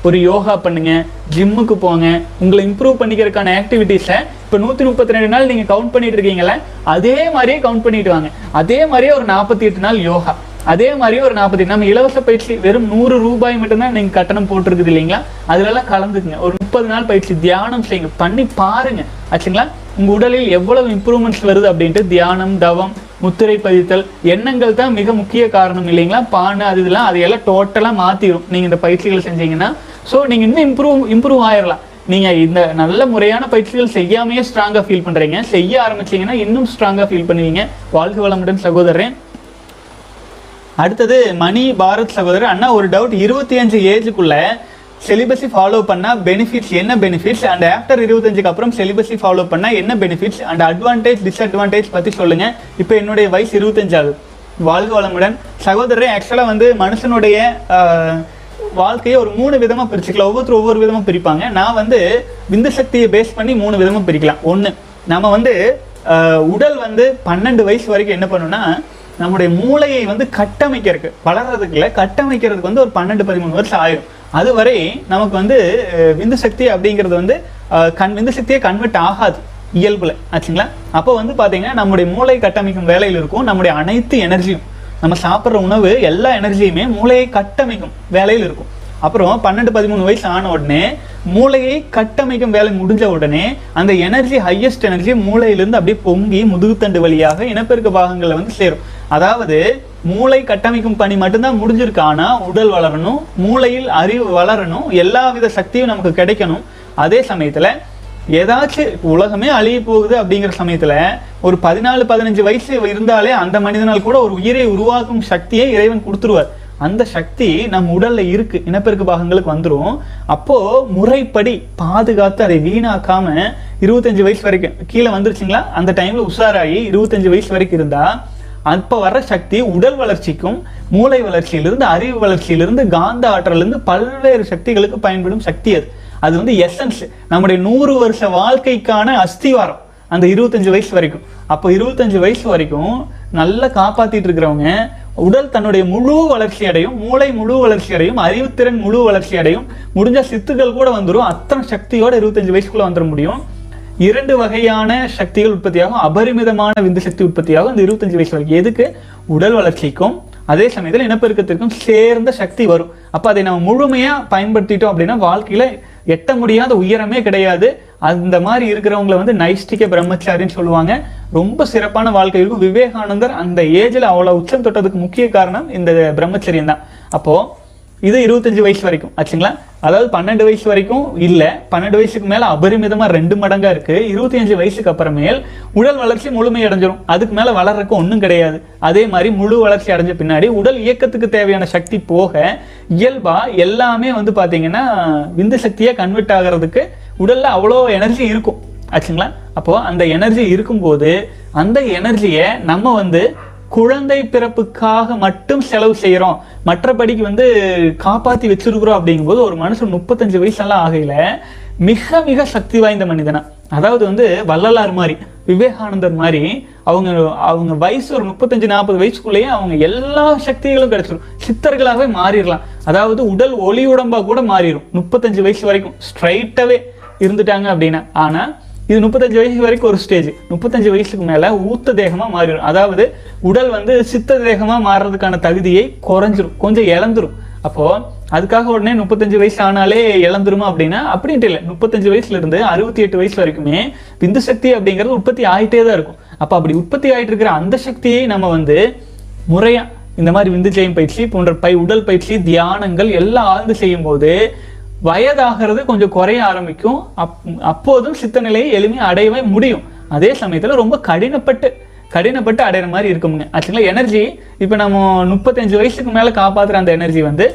ஒரு யோகா பண்ணுங்க ஜிம்முக்கு போங்க. உங்களை இம்ப்ரூவ் பண்ணிக்கிறதுக்கான ஆக்டிவிட்டீஸை இப்போ நூற்றி முப்பத்தி ரெண்டு நாள் நீங்கள் கவுண்ட் பண்ணிட்டு இருக்கீங்களே அதே மாதிரியே கவுண்ட் பண்ணிட்டு வாங்க. அதே மாதிரியே ஒரு நாற்பத்தி எட்டு நாள் யோகா. அதே மாதிரியே ஒரு நாற்பத்தி நம்ம இலவச பயிற்சி வெறும் நூறு ரூபாய் மட்டும்தான் நீங்கள் கட்டணம் போட்டிருக்குது இல்லைங்களா? அதுலலாம் கலந்துக்குங்க. ஒரு முப்பது நாள் பயிற்சி தியானம் செய்யுங்க. பண்ணி பாருங்க. ஆச்சுங்களா? உங்க உடலில் எவ்வளவு இம்ப்ரூவ்மெண்ட்ஸ் வருது அப்படின்ட்டு தியானம் தவம் முத்திரை பதித்தல் எண்ணங்கள் தான் மிக முக்கிய காரணம் இல்லைங்களா? பானை அது இதெல்லாம் அதையெல்லாம் டோட்டலாக மாற்றிடும் நீங்கள் இந்த பயிற்சிகள் செஞ்சீங்கன்னா. ஸோ நீங்கள் இன்னும் இம்ப்ரூவ் இம்ப்ரூவ் ஆயிடலாம் நீங்கள் இந்த நல்ல முறையான பயிற்சிகள் செய்யாமையே ஸ்ட்ராங்காக ஃபீல் பண்ணுறீங்க செய்ய ஆரம்பிச்சீங்கன்னா இன்னும் ஸ்ட்ராங்காக ஃபீல் பண்ணுவீங்க. வாழ்க வளமுடன் சகோதரன். அடுத்தது மணி பாரத் சகோதரர். அண்ணா ஒரு டவுட் இருபத்தி அஞ்சு ஏஜுக்குள்ளே செலிபஸை ஃபாலோ பண்ணால் பெனிஃபிட்ஸ் என்ன பெனிஃபிட்ஸ் அண்ட் ஆஃப்டர் இருபத்தஞ்சுக்கு அப்புறம் செலிபஸை ஃபாலோ பண்ணால் என்ன பெனிஃபிட்ஸ் அண்ட் அட்வான்டேஜ் டிஸ்அட்வான்டேஜ் பற்றி சொல்லுங்க. இப்போ என்னுடைய வயசு இருபத்தஞ்சாவது வாழ்க வளமுடன் சகோதரர் ஆக்சுவலாக வந்து மனுஷனுடைய வாழ்க்கையை ஒரு மூணு விதமாக பிரிச்சுக்கலாம். ஒவ்வொருத்தரும் ஒவ்வொரு விதமாக பிரிப்பாங்க. நான் வந்து விந்து சக்தியை பேஸ் பண்ணி மூணு விதமாக பிரிக்கலாம். ஒன்று நம்ம வந்து உடல் வந்து பன்னெண்டு வயசு வரைக்கும் என்ன பண்ணுன்னா நம்முடைய மூளையை வந்து கட்டமைக்கிறதுக்கு வளர்றதுக்கு இல்லை கட்டமைக்கிறதுக்கு வந்து ஒரு பன்னெண்டு பதிமூணு வருஷம் ஆயிரும். அதுவரை நமக்கு வந்து விந்து சக்தி அப்படிங்கிறது வந்து கண் விந்து சக்தியே கன்வெர்ட் ஆகாது இயல்புல. ஆச்சுங்களா? அப்போ வந்து பார்த்தீங்கன்னா நம்முடைய மூளை கட்டமைக்கும் வேலையில் இருக்கும். நம்முடைய அனைத்து எனர்ஜியும் நம்ம சாப்பிட்ற உணவு எல்லா எனர்ஜியுமே மூளையை கட்டமைக்கும் வேலையில் இருக்கும். அப்புறம் பன்னெண்டு பதிமூணு வயசு ஆன உடனே மூளையை கட்டமைக்கும் வேலை முடிஞ்ச உடனே அந்த எனர்ஜி ஹையஸ்ட் எனர்ஜி மூளையிலிருந்து அப்படியே பொங்கி முதுகுத்தண்டு வழியாக இனப்பெருக்க பாகங்களில் வந்து சேரும். அதாவது மூளை கட்டமைக்கும் பணி மட்டும்தான் முடிஞ்சிருக்கு. ஆனா உடல் வளரணும் மூளையில் அறிவு வளரணும் எல்லா வித சக்தியும் நமக்கு கிடைக்கணும். அதே சமயத்துல ஏதாச்சும் உலகமே அழிய போகுது அப்படிங்கிற சமயத்துல ஒரு பதினாலு பதினஞ்சு வயசு இருந்தாலே அந்த மனிதனால் கூட ஒரு உயிரை உருவாக்கும் சக்தியை இறைவன் கொடுத்துருவார். அந்த சக்தி நம்ம உடல்ல இருக்கு. இனப்பெருக்கு பாகங்களுக்கு வந்துரும். அப்போ முறைப்படி பாதுகாத்து அதை வீணாக்காம இருபத்தஞ்சு வயசு வரைக்கும் கீழே வந்துருச்சுங்களா? அந்த டைம்ல உஷாராகி இருபத்தஞ்சு வயசு வரைக்கும் இருந்தா அப்போ வர்ற சக்தி உடல் வளர்ச்சிக்கும் மூளை வளர்ச்சியிலிருந்து அறிவு வளர்ச்சியிலிருந்து காந்த ஆற்றலிருந்து பல்வேறு சக்திகளுக்கு பயன்படும் சக்தி அது. அது வந்து எசன்ஸ் நம்முடைய நூறு வருஷ வாழ்க்கைக்கான அஸ்திவாரம். அந்த இருபத்தஞ்சு வயசு வரைக்கும். அப்போ இருபத்தஞ்சு வயசு வரைக்கும் நல்லா காப்பாற்றிட்டு இருக்கிறவங்க உடல் தன்னுடைய முழு வளர்ச்சி அடையும் மூளை முழு வளர்ச்சி அடையும் அறிவுத்திறன் முழு வளர்ச்சி அடையும் முடிஞ்ச சித்துக்கள் கூட வந்துடும் அத்தனை சக்தியோட இருபத்தஞ்சு வயசுக்குள்ள வந்துட முடியும். இரண்டு வகையான சக்திகள் உற்பத்தியாகும். அபரிமிதமான விந்து சக்தி உற்பத்தியாகும். இந்த இருபத்தஞ்சு வயசு வரைக்கும் எதுக்கு? உடல் வளர்ச்சிக்கும் அதே சமயத்தில் இனப்பெருக்கத்திற்கும் சேர்ந்த சக்தி வரும். அப்போ அதை நம்ம முழுமையாக பயன்படுத்திட்டோம் அப்படின்னா வாழ்க்கையில் எட்ட முடியாத உயரமே கிடையாது. அந்த மாதிரி இருக்கிறவங்கள வந்து நைஷ்டிக பிரம்மச்சாரின்னு சொல்லுவாங்க. ரொம்ப சிறப்பான வாழ்க்கை இருக்கும். விவேகானந்தர் அந்த ஏஜில் அவ்வளோ உச்சம் தொட்டதுக்கு முக்கிய காரணம் இந்த பிரம்மச்சரியம் தான். அப்போது இது இருபத்தஞ்சு வயசு வரைக்கும். ஆச்சுங்களா? அதாவது பன்னெண்டு வயசு வரைக்கும் இல்ல. பன்னெண்டு வயசுக்கு மேல அபரிமிதமா ரெண்டு மடங்கா இருக்கு. இருபத்தி அஞ்சு வயசுக்கு அப்புறமேல் உடல் வளர்ச்சி முழுமை அடைஞ்சிரும் அதுக்கு மேல வளர்றதுக்கு ஒண்ணும் கிடையாது. அதே மாதிரி முழு வளர்ச்சி அடைஞ்ச பின்னாடி உடல் இயக்கத்துக்கு தேவையான சக்தி போக இயல்பா எல்லாமே வந்து பாத்தீங்கன்னா விந்து சக்தியாக கன்வெர்ட் ஆகிறதுக்கு உடல்ல அவ்வளோ எனர்ஜி இருக்கும். ஆச்சுங்களா? அப்போ அந்த எனர்ஜி இருக்கும்போது அந்த எனர்ஜியை நம்ம வந்து குழந்தை பிறப்புக்காக மட்டும் செலவு செய்கிறோம் மற்றபடிக்கு வந்து காப்பாத்தி வச்சிருக்கிறோம் அப்படிங்கும்போது ஒரு மனுஷன் முப்பத்தஞ்சு வயசெல்லாம் ஆகையில மிக மிக சக்தி வாய்ந்த மனிதனா. அதாவது வந்து வள்ளலார் மாதிரி விவேகானந்தர் மாதிரி அவங்க அவங்க வயசு ஒரு முப்பத்தஞ்சு நாற்பது வயசுக்குள்ளேயே அவங்க எல்லா சக்திகளும் கிடைச்சிடும் சித்தர்களாகவே மாறிடலாம். அதாவது உடல் ஒளி உடம்பா கூட மாறிடும் முப்பத்தஞ்சு வயசு வரைக்கும் ஸ்ட்ரைட்டாவே இருந்துட்டாங்க அப்படின்னா. ஆனா இது முப்பத்தஞ்சு வயசு வரைக்கும் ஒரு ஸ்டேஜ் முப்பத்தஞ்சு வயசுக்கு மேலே ஊத்த தேகமாக மாறிடும் அதாவது உடல் வந்து சித்த தேகமாக மாறுறதுக்கான தகுதியை குறைஞ்சிரும் கொஞ்சம் இழந்துரும் அப்போது அதுக்காக உடனே முப்பத்தஞ்சு வயசு ஆனாலே இழந்துருமா அப்படின்னா அப்படின்ட்டு இல்லை முப்பத்தஞ்சு வயசுலேருந்து அறுபத்தி எட்டு வயசு வரைக்குமே விந்து சக்தி அப்படிங்கிறது உற்பத்தி ஆகிட்டே தான் இருக்கும் அப்போ அப்படி உற்பத்தி ஆகிட்டு இருக்கிற அந்த சக்தியை நம்ம வந்து முறையாக இந்த மாதிரி விந்து ஜெயம் பயிற்சி போன்ற பை உடல் பயிற்சி தியானங்கள் எல்லாம் ஆழ்ந்து செய்யும் போது வயதாகிறது கொஞ்சம் குறைய ஆரம்பிக்கும். அப் அப்போதும் சித்த நிலையை எளிமையாக அடையவே முடியும். அதே சமயத்தில் ரொம்ப கடினப்பட்டு கடினப்பட்டு அடையிற மாதிரி இருக்குமுங்க. ஆக்சுவலாக எனர்ஜி இப்போ நம்ம முப்பத்தஞ்சு வயசுக்கு மேலே காப்பாற்றுற அந்த எனர்ஜி வந்து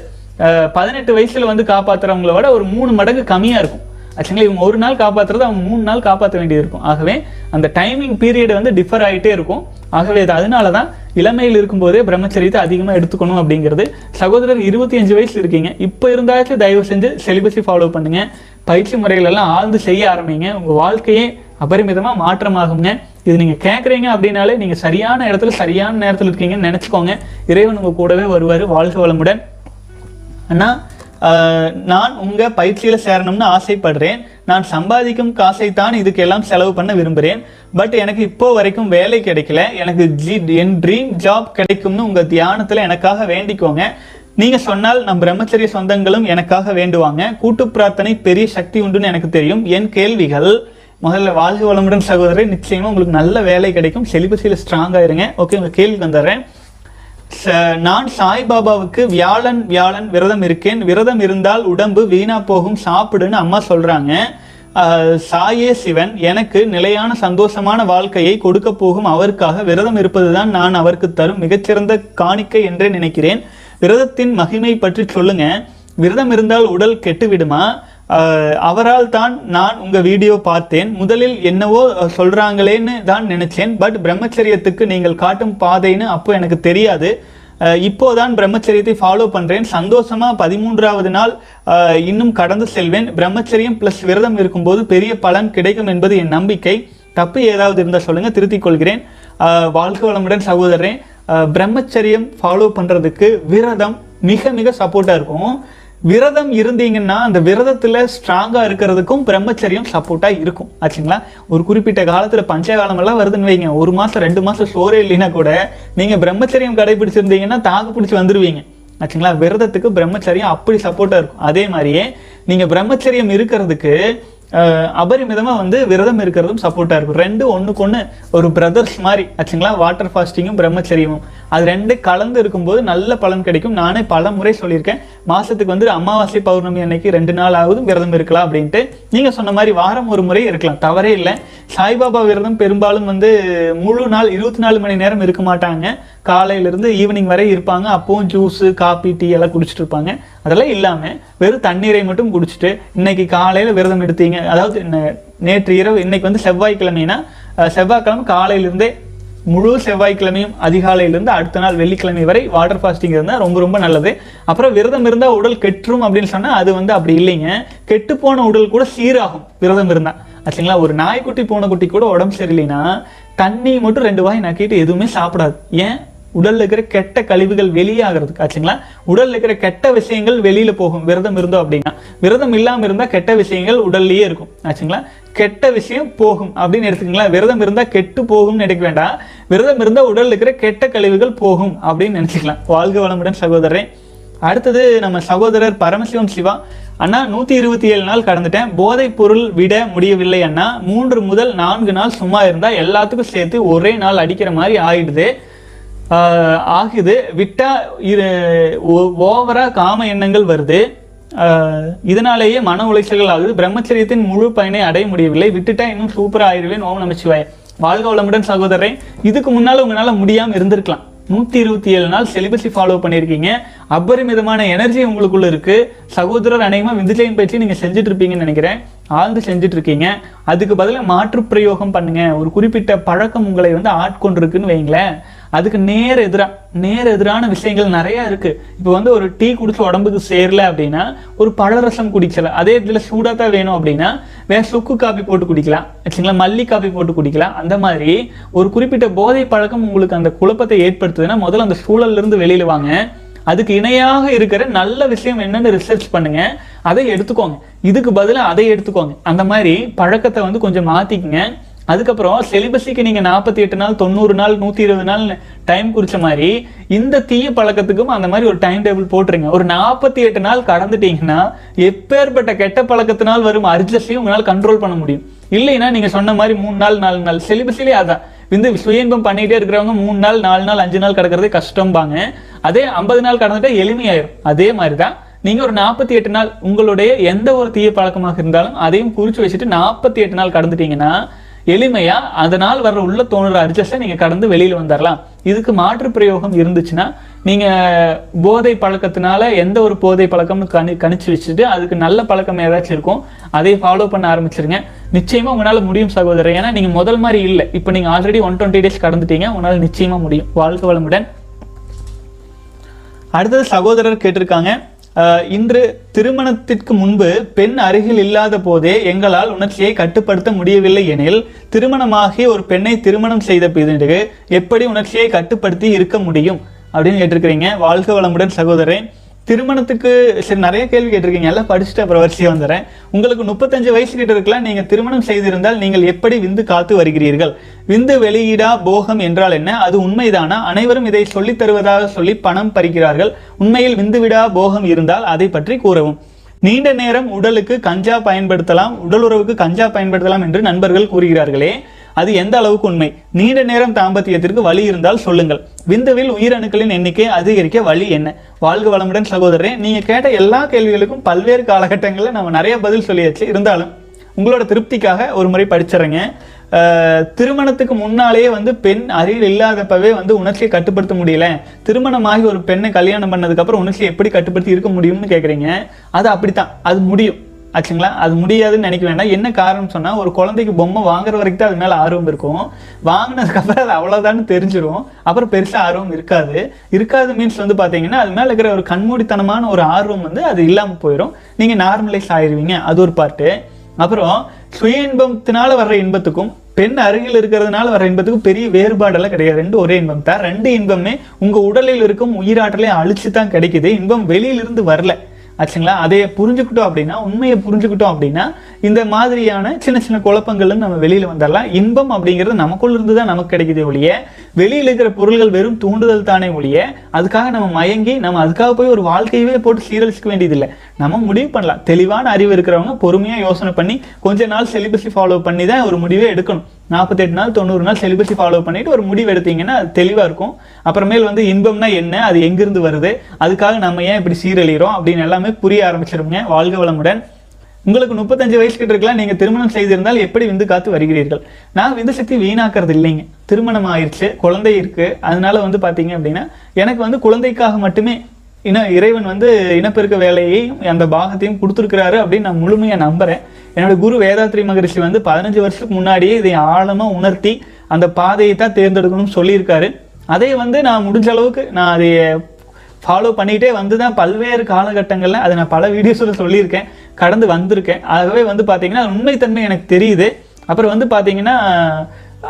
பதினெட்டு வயசில் வந்து காப்பாத்துறவங்கள விட ஒரு மூணு மடங்கு கம்மியாக இருக்கும். ஆக்சுவலாக இவங்க ஒரு நாள் காப்பாத்துறது அவங்க மூணு நாள் காப்பாற்ற வேண்டியது இருக்கும். ஆகவே அந்த டைமிங் பீரியட் வந்து டிஃபர் ஆகிட்டே இருக்கும். ஆகவே அது அதனால தான் இளமையில் இருக்கும்போதே பிரம்மச்சரியத்தை அதிகமாக எடுத்துக்கணும் அப்படிங்கிறது. சகோதரர் இருபத்தி அஞ்சு வயசு இருக்கீங்க. இப்போ இருந்தாச்சும் தயவு செஞ்சு செலிபஸை ஃபாலோ பண்ணுங்க. பயிற்சி முறைகள் எல்லாம் ஆழ்ந்து செய்ய ஆரம்பிங்க. உங்கள் வாழ்க்கையே அபரிமிதமாக மாற்றமாகுங்க. இது நீங்கள் கேட்குறீங்க அப்படின்னாலே நீங்கள் சரியான இடத்துல சரியான நேரத்தில் இருக்கீங்கன்னு நினச்சிக்கோங்க. இறைவன் உங்க கூடவே வருவார். வாழ்க வளமுடன். அண்ணா நான் உங்கள் பயிற்சியில் சேரணும்னு ஆசைப்படுறேன். நான் சம்பாதிக்கும் காசை தான் இதுக்கெல்லாம் செலவு பண்ண விரும்புகிறேன் பட் எனக்கு இப்போ வரைக்கும் வேலை கிடைக்கல. எனக்கு ஜி என் ட்ரீம் ஜாப் கிடைக்கும்னு உங்கள் தியானத்தில் எனக்காக வேண்டிக்கோங்க. நீங்கள் சொன்னால் நம் பிரம்மச்சரிய சொந்தங்களும் எனக்காக வேண்டுவாங்க. கூட்டு பிரார்த்தனை பெரிய சக்தி உண்டுன்னு எனக்கு தெரியும். என் கேள்விகள் முதல்ல வாழ்க வளமுடன் சகோதரர் நிச்சயமாக உங்களுக்கு நல்ல வேலை கிடைக்கும். செலிபஸியில் ஸ்ட்ராங்காக இருங்க. ஓகே உங்கள் கேள்விக்கு வந்துடுறேன். நான் சாய்பாபாவுக்கு வியாழன் வியாழன் விரதம் இருக்கேன். விரதம் இருந்தால் உடம்பு வீணா போகும் சாப்பிடுன்னு அம்மா சொல்றாங்க. சாயே சிவன் எனக்கு நிலையான சந்தோஷமான வாழ்க்கையை கொடுக்க போகும் அவருக்காக விரதம் இருப்பதுதான் நான் அவருக்கு தரும் மிகச்சிறந்த காணிக்கை என்றே நினைக்கிறேன். விரதத்தின் மகிமை பற்றி சொல்லுங்க. விரதம் இருந்தால் உடல் கெட்டுவிடுமா? அவரால் தான் நான் உங்கள் வீடியோ பார்த்தேன். முதலில் என்னவோ சொல்கிறாங்களேன்னு தான் நினச்சேன். பட் பிரம்மச்சரியத்துக்கு நீங்கள் காட்டும் பாதைன்னு அப்போ எனக்கு தெரியாது. இப்போதான் பிரம்மச்சரியத்தை ஃபாலோ பண்ணுறேன் சந்தோஷமாக பதிமூன்றாவது நாள் இன்னும் கடந்து செல்வேன். பிரம்மச்சரியம் ப்ளஸ் விரதம் இருக்கும்போது பெரிய பலன் கிடைக்கும் என்பது என் நம்பிக்கை. தப்பு ஏதாவது இருந்தால் சொல்லுங்கள் திருத்திக் கொள்கிறேன். வாழ்க வளமுடன் சகோதரன் பிரம்மச்சரியம் ஃபாலோ பண்ணுறதுக்கு விரதம் மிக மிக சப்போர்ட்டாக இருக்கும். விரதம் இருந்தீங்கன்னா அந்த விரதத்தில் ஸ்ட்ராங்காக இருக்கிறதுக்கும் பிரம்மச்சரியம் சப்போர்ட்டாக இருக்கும். ஆச்சுங்களா? ஒரு குறிப்பிட்ட காலத்தில் பஞ்சகாலமெல்லாம் வருதுன்னு வைங்க. ஒரு மாதம் ரெண்டு மாதம் சோறே இல்லைன்னா கூட நீங்கள் பிரம்மச்சரியம் கடைபிடிச்சிருந்தீங்கன்னா தாக்கு பிடிச்சி வந்துடுவீங்க ஆச்சுங்களா? விரதத்துக்கு பிரம்மச்சரியம் அப்படி சப்போர்ட்டாக இருக்கும். அதே மாதிரியே நீங்கள் பிரம்மச்சரியம் இருக்கிறதுக்கு அபரிமிதமாக வந்து விரதம் இருக்கிறதும் சப்போர்ட்டாக இருக்கும். ரெண்டு ஒன்றுக்கு ஒன்று ஒரு பிரதர்ஸ் மாதிரி ஆச்சுங்களா? வாட்டர் ஃபாஸ்டிங்கும் பிரம்மச்சரியமும். அது ரெண்டு கலந்து இருக்கும்போது நல்ல பலன் கிடைக்கும். நானே பல முறை சொல்லியிருக்கேன். மாதத்துக்கு வந்து அமாவாசை பௌர்ணமி அன்னைக்கு ரெண்டு நாள் ஆகுது விரதம் இருக்கலாம் அப்படின்ட்டு. நீங்கள் சொன்ன மாதிரி வாரம் ஒரு முறை இருக்கலாம். தவறே இல்லை. சாய்பாபா விரதம் பெரும்பாலும் வந்து முழு நாள் இருபத்தி நாலு மணி நேரம் இருக்க மாட்டாங்க. காலையிலேருந்து ஈவினிங் வரை இருப்பாங்க. அப்பவும் ஜூஸு காப்பி டீ எல்லாம் குடிச்சிட்டு இருப்பாங்க. அதெல்லாம் இல்லாமல் வெறும் தண்ணீரை மட்டும் குடிச்சிட்டு இன்னைக்கு காலையில் விரதம் எடுத்தீங்க. அதாவது நேற்று இரவு இன்னைக்கு வந்து செவ்வாய்க்கிழமைனா செவ்வாய்க்கிழமை காலையிலேருந்தே முழு செவ்வாய்க்கிழமையும் அதிகாலையிலேருந்து அடுத்த நாள் வெள்ளிக்கிழமை வரை வாட்டர் ஃபாஸ்டிங் இருந்தால் ரொம்ப ரொம்ப நல்லது. அப்புறம் விரதம் இருந்தால் உடல் கெட்டுரும் அப்படின்னு சொன்னால் அது வந்து அப்படி இல்லைங்க. கெட்டு போன உடல் கூட சீராகும் விரதம் இருந்தால் ஆச்சுங்களா ஒரு நாய்க்குட்டி பூனைக்குட்டி கூட உடம்பு சரியில்லைன்னா தண்ணி மட்டும் ரெண்டு வாய் நக்கிட்டு எதுவுமே சாப்பிடாது. ஏன்? உடல்ல இருக்கிற கெட்ட கழிவுகள் வெளியாகிறதுக்கு ஆச்சுங்களா? உடல்ல இருக்கிற கெட்ட விஷயங்கள் வெளியில போகும். விரதம் இருந்தோம் அப்படின்னா. விரதம் இல்லாம இருந்தா கெட்ட விஷயங்கள் உடல்லயே இருக்கும் ஆச்சுங்களா? கெட்ட விஷயம் போகும் அப்படின்னு எடுத்துக்கங்களா விரதம் இருந்தா கெட்டு போகும்னு நினைக்க வேண்டாம். விரதம் இருந்தா உடலில் இருக்கிற கெட்ட கழிவுகள் போகும் அப்படின்னு நினைச்சுக்கலாம். வாழ்க வளமுடன் சகோதரரே. அடுத்தது நம்ம சகோதரர் பரமசிவம் சிவா. அண்ணா நூத்தி இருபத்தி ஏழு நாள் கடந்துட்டேன். போதைப் பொருள் விட முடியவில்லை அண்ணா. மூன்று முதல் நான்கு நாள் சும்மா இருந்தா எல்லாத்துக்கும் சேர்த்து ஒரே நாள் அடிக்கிற மாதிரி ஆயிடுது. ஆகுது. விட்டா இரு ஓ- ஓவரா காம எண்ணங்கள் வருது. இதனாலேயே மன உளைச்சல்கள் ஆகுது. பிரம்மச்சரியத்தின் முழு பயனை அடைய முடியவில்லை. விட்டுட்டா இன்னும் சூப்பராக ஆயிடுவேன் ஓம் நமச்சிவாய. வாழ்க வளமுடன் சகோதரரே. இதுக்கு முன்னால் உங்களால் முடியாமல் இருந்திருக்கலாம். நூற்றி இருபத்தி ஏழு நாள் செலிபஸை ஃபாலோ பண்ணியிருக்கீங்க. அபரிமிதமான எனர்ஜி உங்களுக்குள்ள இருக்கு. சகோதரர் அநேகமாக விந்துஜயம் பயிற்சி நீங்கள் செஞ்சுட்டு இருப்பீங்கன்னு நினைக்கிறேன். ஆழ்ந்து செஞ்சுட்டு இருக்கீங்க. அதுக்கு பதிலாக மாற்று பிரயோகம் பண்ணுங்க. ஒரு குறிப்பிட்ட பழக்கம் உங்களை வந்து ஆட்கொண்டிருக்குன்னு வைங்களேன். அதுக்கு நேர் எதிராக நேர் எதிரான விஷயங்கள் நிறைய இருக்கு. இப்போ வந்து ஒரு டீ குடிச்சு உடம்புக்கு சேரல அப்படின்னா ஒரு பழரசம் குடிக்கலாம் அதே இதில் சூடாக தான் வேணும் அப்படின்னா வேற சுக்கு காப்பி போட்டு குடிக்கலாம். வச்சுங்களா மல்லி காப்பி போட்டு குடிக்கலாம். அந்த மாதிரி ஒரு குறிப்பிட்ட போதை பழக்கம் உங்களுக்கு அந்த குழப்பத்தை ஏற்படுத்துதுன்னா முதல்ல அந்த சூழல்ல இருந்து வெளியில வாங்க. அதுக்கு இணையாக இருக்கிற நல்ல விஷயம் என்னன்னு ரிசர்ச் பண்ணுங்க. அதை எடுத்துக்கோங்க. இதுக்கு பதிலாக அதை எடுத்துக்கோங்க. அந்த மாதிரி பழக்கத்தை வந்து கொஞ்சம் மாத்திக்கங்க. அதுக்கப்புறம் செலிபஸிக்கு நீங்க நாற்பத்தி எட்டு நாள் தொண்ணூறு நாள் நூத்தி இருபது நாள் டைம் குறிச்ச மாதிரி இந்த தீய பழக்கத்துக்கும் அந்த மாதிரி ஒரு டைம் டேபிள் போட்டுருங்க. ஒரு நாற்பத்தி எட்டு நாள் கடந்துட்டீங்கன்னா எப்பேற்பட்ட கெட்ட பழக்கத்தினால் வரும் அர்ஜஸ்டையும் உங்களால் கண்ட்ரோல் பண்ண முடியும். இல்லைன்னா நீங்க சொன்ன மாதிரி மூணு நாள் நாலு நாள். செலிபஸிலேயே அதான். இந்த சுயன்பம் பண்ணிட்டே இருக்கிறவங்க மூணு நாள் நாலு நாள் அஞ்சு நாள் கிடக்கிறதே கஷ்டம்பாங்க. அதே ஐம்பது நாள் கடந்துட்டா எளிமையாயிரும். அதே மாதிரி தான் நீங்க ஒரு நாற்பத்தி எட்டு நாள் உங்களுடைய எந்த ஒரு தீய பழக்கமாக இருந்தாலும் அதையும் குறிச்சு வச்சுட்டு நாற்பத்தி எட்டு நாள் கடந்துட்டீங்கன்னா எளிமையா அதனால் வர்ற உள்ள தோணுற அட்ஜஸ்டை நீங்க கடந்து வெளியில வந்துடலாம் இதுக்கு மாற்று பிரயோகம் இருந்துச்சுன்னா நீங்க போதை பழக்கத்தினால எந்த ஒரு போதை பழக்கம்னு கணி கணிச்சு வச்சுட்டு அதுக்கு நல்ல பழக்கம் ஏதாச்சும் இருக்கும் அதை ஃபாலோ பண்ண ஆரம்பிச்சிருங்க. நிச்சயமா உங்களால் முடியும் சகோதரர். ஏன்னா நீங்க முதல் மாதிரி இல்லை. இப்போ நீங்க ஆல்ரெடி ஒன் டுவெண்ட்டி டேஸ் கடந்துட்டீங்க. உங்களால் நிச்சயமா முடியும். வாழ்க்கை வளமுடன். அடுத்தது சகோதரர் கேட்டிருக்காங்க. இன்று திருமணத்திற்கு முன்பு பெண் அருகில் இல்லாத போதே எங்களால் உணர்ச்சியை கட்டுப்படுத்த முடியவில்லை எனில் திருமணமாகி ஒரு பெண்ணை திருமணம் செய்த பிறகு எப்படி உணர்ச்சியை கட்டுப்படுத்தி இருக்க முடியும் அப்படின்னு கேட்டிருக்கிறீங்க. வாழ்க வளமுடன் சகோதரன் திருமணத்துக்கு சரி நிறைய கேள்வி கேட்டிருக்கீங்க. எல்லாம் படிச்சுட்டு அப்புறம் வரிசையா வந்துடுறேன். உங்களுக்கு முப்பத்தஞ்சு வயசு கிட்ட இருக்கலாம். நீங்கள் திருமணம் செய்திருந்தால் நீங்கள் எப்படி விந்து காத்து வருகிறீர்கள்? விந்து வெளியீடா போகம் என்றால் என்ன? அது உண்மைதானா? அனைவரும் இதை சொல்லித் தருவதாக சொல்லி பணம் பறிக்கிறார்கள். உண்மையில் விந்து விடா போகம் இருந்தால் அதை பற்றி கூறவும். நீண்ட நேரம் உடலுக்கு கஞ்சா பயன்படுத்தலாம். உடல் உறவுக்கு கஞ்சா பயன்படுத்தலாம் என்று நண்பர்கள் கூறுகிறார்களே. அது எந்த அளவுக்கு உண்மை? நீண்ட நேரம் தாம்பத்தியத்திற்கு வழி இருந்தால் சொல்லுங்கள். விந்துவில் உயிரணுக்களின் எண்ணிக்கை அதிகரிக்க வழி என்ன? வாழ்க வளமுடன் சகோதரரே நீங்க கேட்ட எல்லா கேள்விகளுக்கும் பல்வேறு காலகட்டங்களில் நம்ம நிறைய பதில் சொல்லியாச்சு. இருந்தாலும் உங்களோட திருப்திக்காக ஒரு முறை படிச்சிடுறேங்க திருமணத்துக்கு முன்னாலேயே வந்து பெண் அருகில் இல்லாதப்பவே வந்து உணர்ச்சியை கட்டுப்படுத்த முடியல. திருமணமாகி ஒரு பெண்ணை கல்யாணம் பண்ணதுக்கப்புறம் உணர்ச்சியை எப்படி கட்டுப்படுத்தி இருக்க முடியும்னு கேட்குறீங்க அது அப்படித்தான். அது முடியும். ஆச்சுங்களா? அது முடியாதுன்னு நினைக்க வேண்டாம். என்ன காரணம் சொன்னால் ஒரு குழந்தைக்கு பொம்மை வாங்குற வரைக்கும் தான் அது மேலே ஆர்வம் இருக்கும். வாங்கினதுக்கப்புறம் அது அவ்வளோதான்னு தெரிஞ்சிடும் அப்புறம் பெருசாக ஆர்வம் இருக்காது. இருக்காது மீன்ஸ் வந்து பார்த்தீங்கன்னா அது மேலே இருக்கிற ஒரு கண்மூடித்தனமான ஒரு ஆர்வம் வந்து அது இல்லாமல் போயிடும் நீங்கள் நார்மலைஸ் ஆயிடுவீங்க அது ஒரு பார்ட்டு அப்புறம் சுய இன்பத்தினால வர்ற இன்பத்துக்கும் பெண் அருகில் இருக்கிறதுனால வர இன்பத்துக்கும் பெரிய வேறுபாடெல்லாம் கிடையாது. ரெண்டு ஒரே இன்பம் தான். ரெண்டு இன்பமே உங்கள் உடலில் இருக்கும் உயிராற்றலை அழிச்சு தான் கிடைக்குது. இன்பம் வெளியிலிருந்து வரல. ஆச்சுங்களா? அதை புரிஞ்சுக்கிட்டோம் அப்படின்னா உண்மையை புரிஞ்சுக்கிட்டோம் அப்படின்னா இந்த மாதிரியான சின்ன சின்ன குழப்பங்கள்ல நம்ம வெளியில் வந்துடலாம் இன்பம் அப்படிங்கிறது நமக்குள்ள இருந்து தான் நமக்கு கிடைக்குது ஒழிய வெளியில் இருக்கிற பொருள்கள் வெறும் தூண்டுதல் தானே ஒழிய அதுக்காக நம்ம மயங்கி நம்ம அதுக்காக போய் ஒரு வாழ்க்கையவே போட்டு சீரழிச்சிக்க வேண்டியதில்லை. நம்ம முடிவு பண்ணலாம். தெளிவான அறிவு இருக்கிறவங்க பொறுமையாக யோசனை பண்ணி கொஞ்ச நாள் செலிபஸை ஃபாலோ பண்ணி தான் ஒரு முடிவே எடுக்கணும். நாற்பத்தெட்டு நாள் தொண்ணூறு நாள் செலிபஸை ஃபாலோ பண்ணிட்டு ஒரு முடிவு எடுத்தீங்கன்னா அது இருக்கும். அப்புறமேல் வந்து இன்பம்னா என்ன? அது எங்கிருந்து வருது? அதுக்காக நம்ம ஏன் இப்படி சீரழிகிறோம் அப்படின்னு எல்லாமே புரிய ஆரம்பிச்சிருங்க வாழ்க வளமுடன். உங்களுக்கு முப்பத்தஞ்சு வயசு கிட்ட இருக்கலாம். நீங்கள் திருமணம் செய்திருந்தால் எப்படி விந்து காத்து வருகிறீர்கள்? நான் விந்து சக்தி வீணாக்குறது இல்லைங்க. திருமணம் ஆயிடுச்சு குழந்தை இருக்குது அதனால வந்து பார்த்தீங்க அப்படின்னா எனக்கு வந்து குழந்தைக்காக மட்டுமே இன இறைவன் வந்து இனப்பெருக்க வேலையையும் அந்த பாகத்தையும் கொடுத்துருக்கிறாரு அப்படின்னு நான் முழுமையாக நம்புகிறேன் என்னோட குரு வேதாத்ரி மகரிஷி வந்து பதினஞ்சு வருஷத்துக்கு முன்னாடியே இதை ஆழமாக உணர்த்தி அந்த பாதையை தான் தேர்ந்தெடுக்கணும்னு சொல்லியிருக்காரு. அதை வந்து நான் முடிஞ்ச அளவுக்கு நான் அதை ஃபாலோ பண்ணிகிட்டே வந்து தான் பல்வேறு காலகட்டங்களில் அதை நான் பல வீடியோஸில் சொல்லியிருக்கேன் கடந்து வந்திருக்கேன். ஆகவே வந்து பார்த்திங்கன்னா உண்மைத்தன்மை எனக்கு தெரியுது. அப்புறம் வந்து பார்த்தீங்கன்னா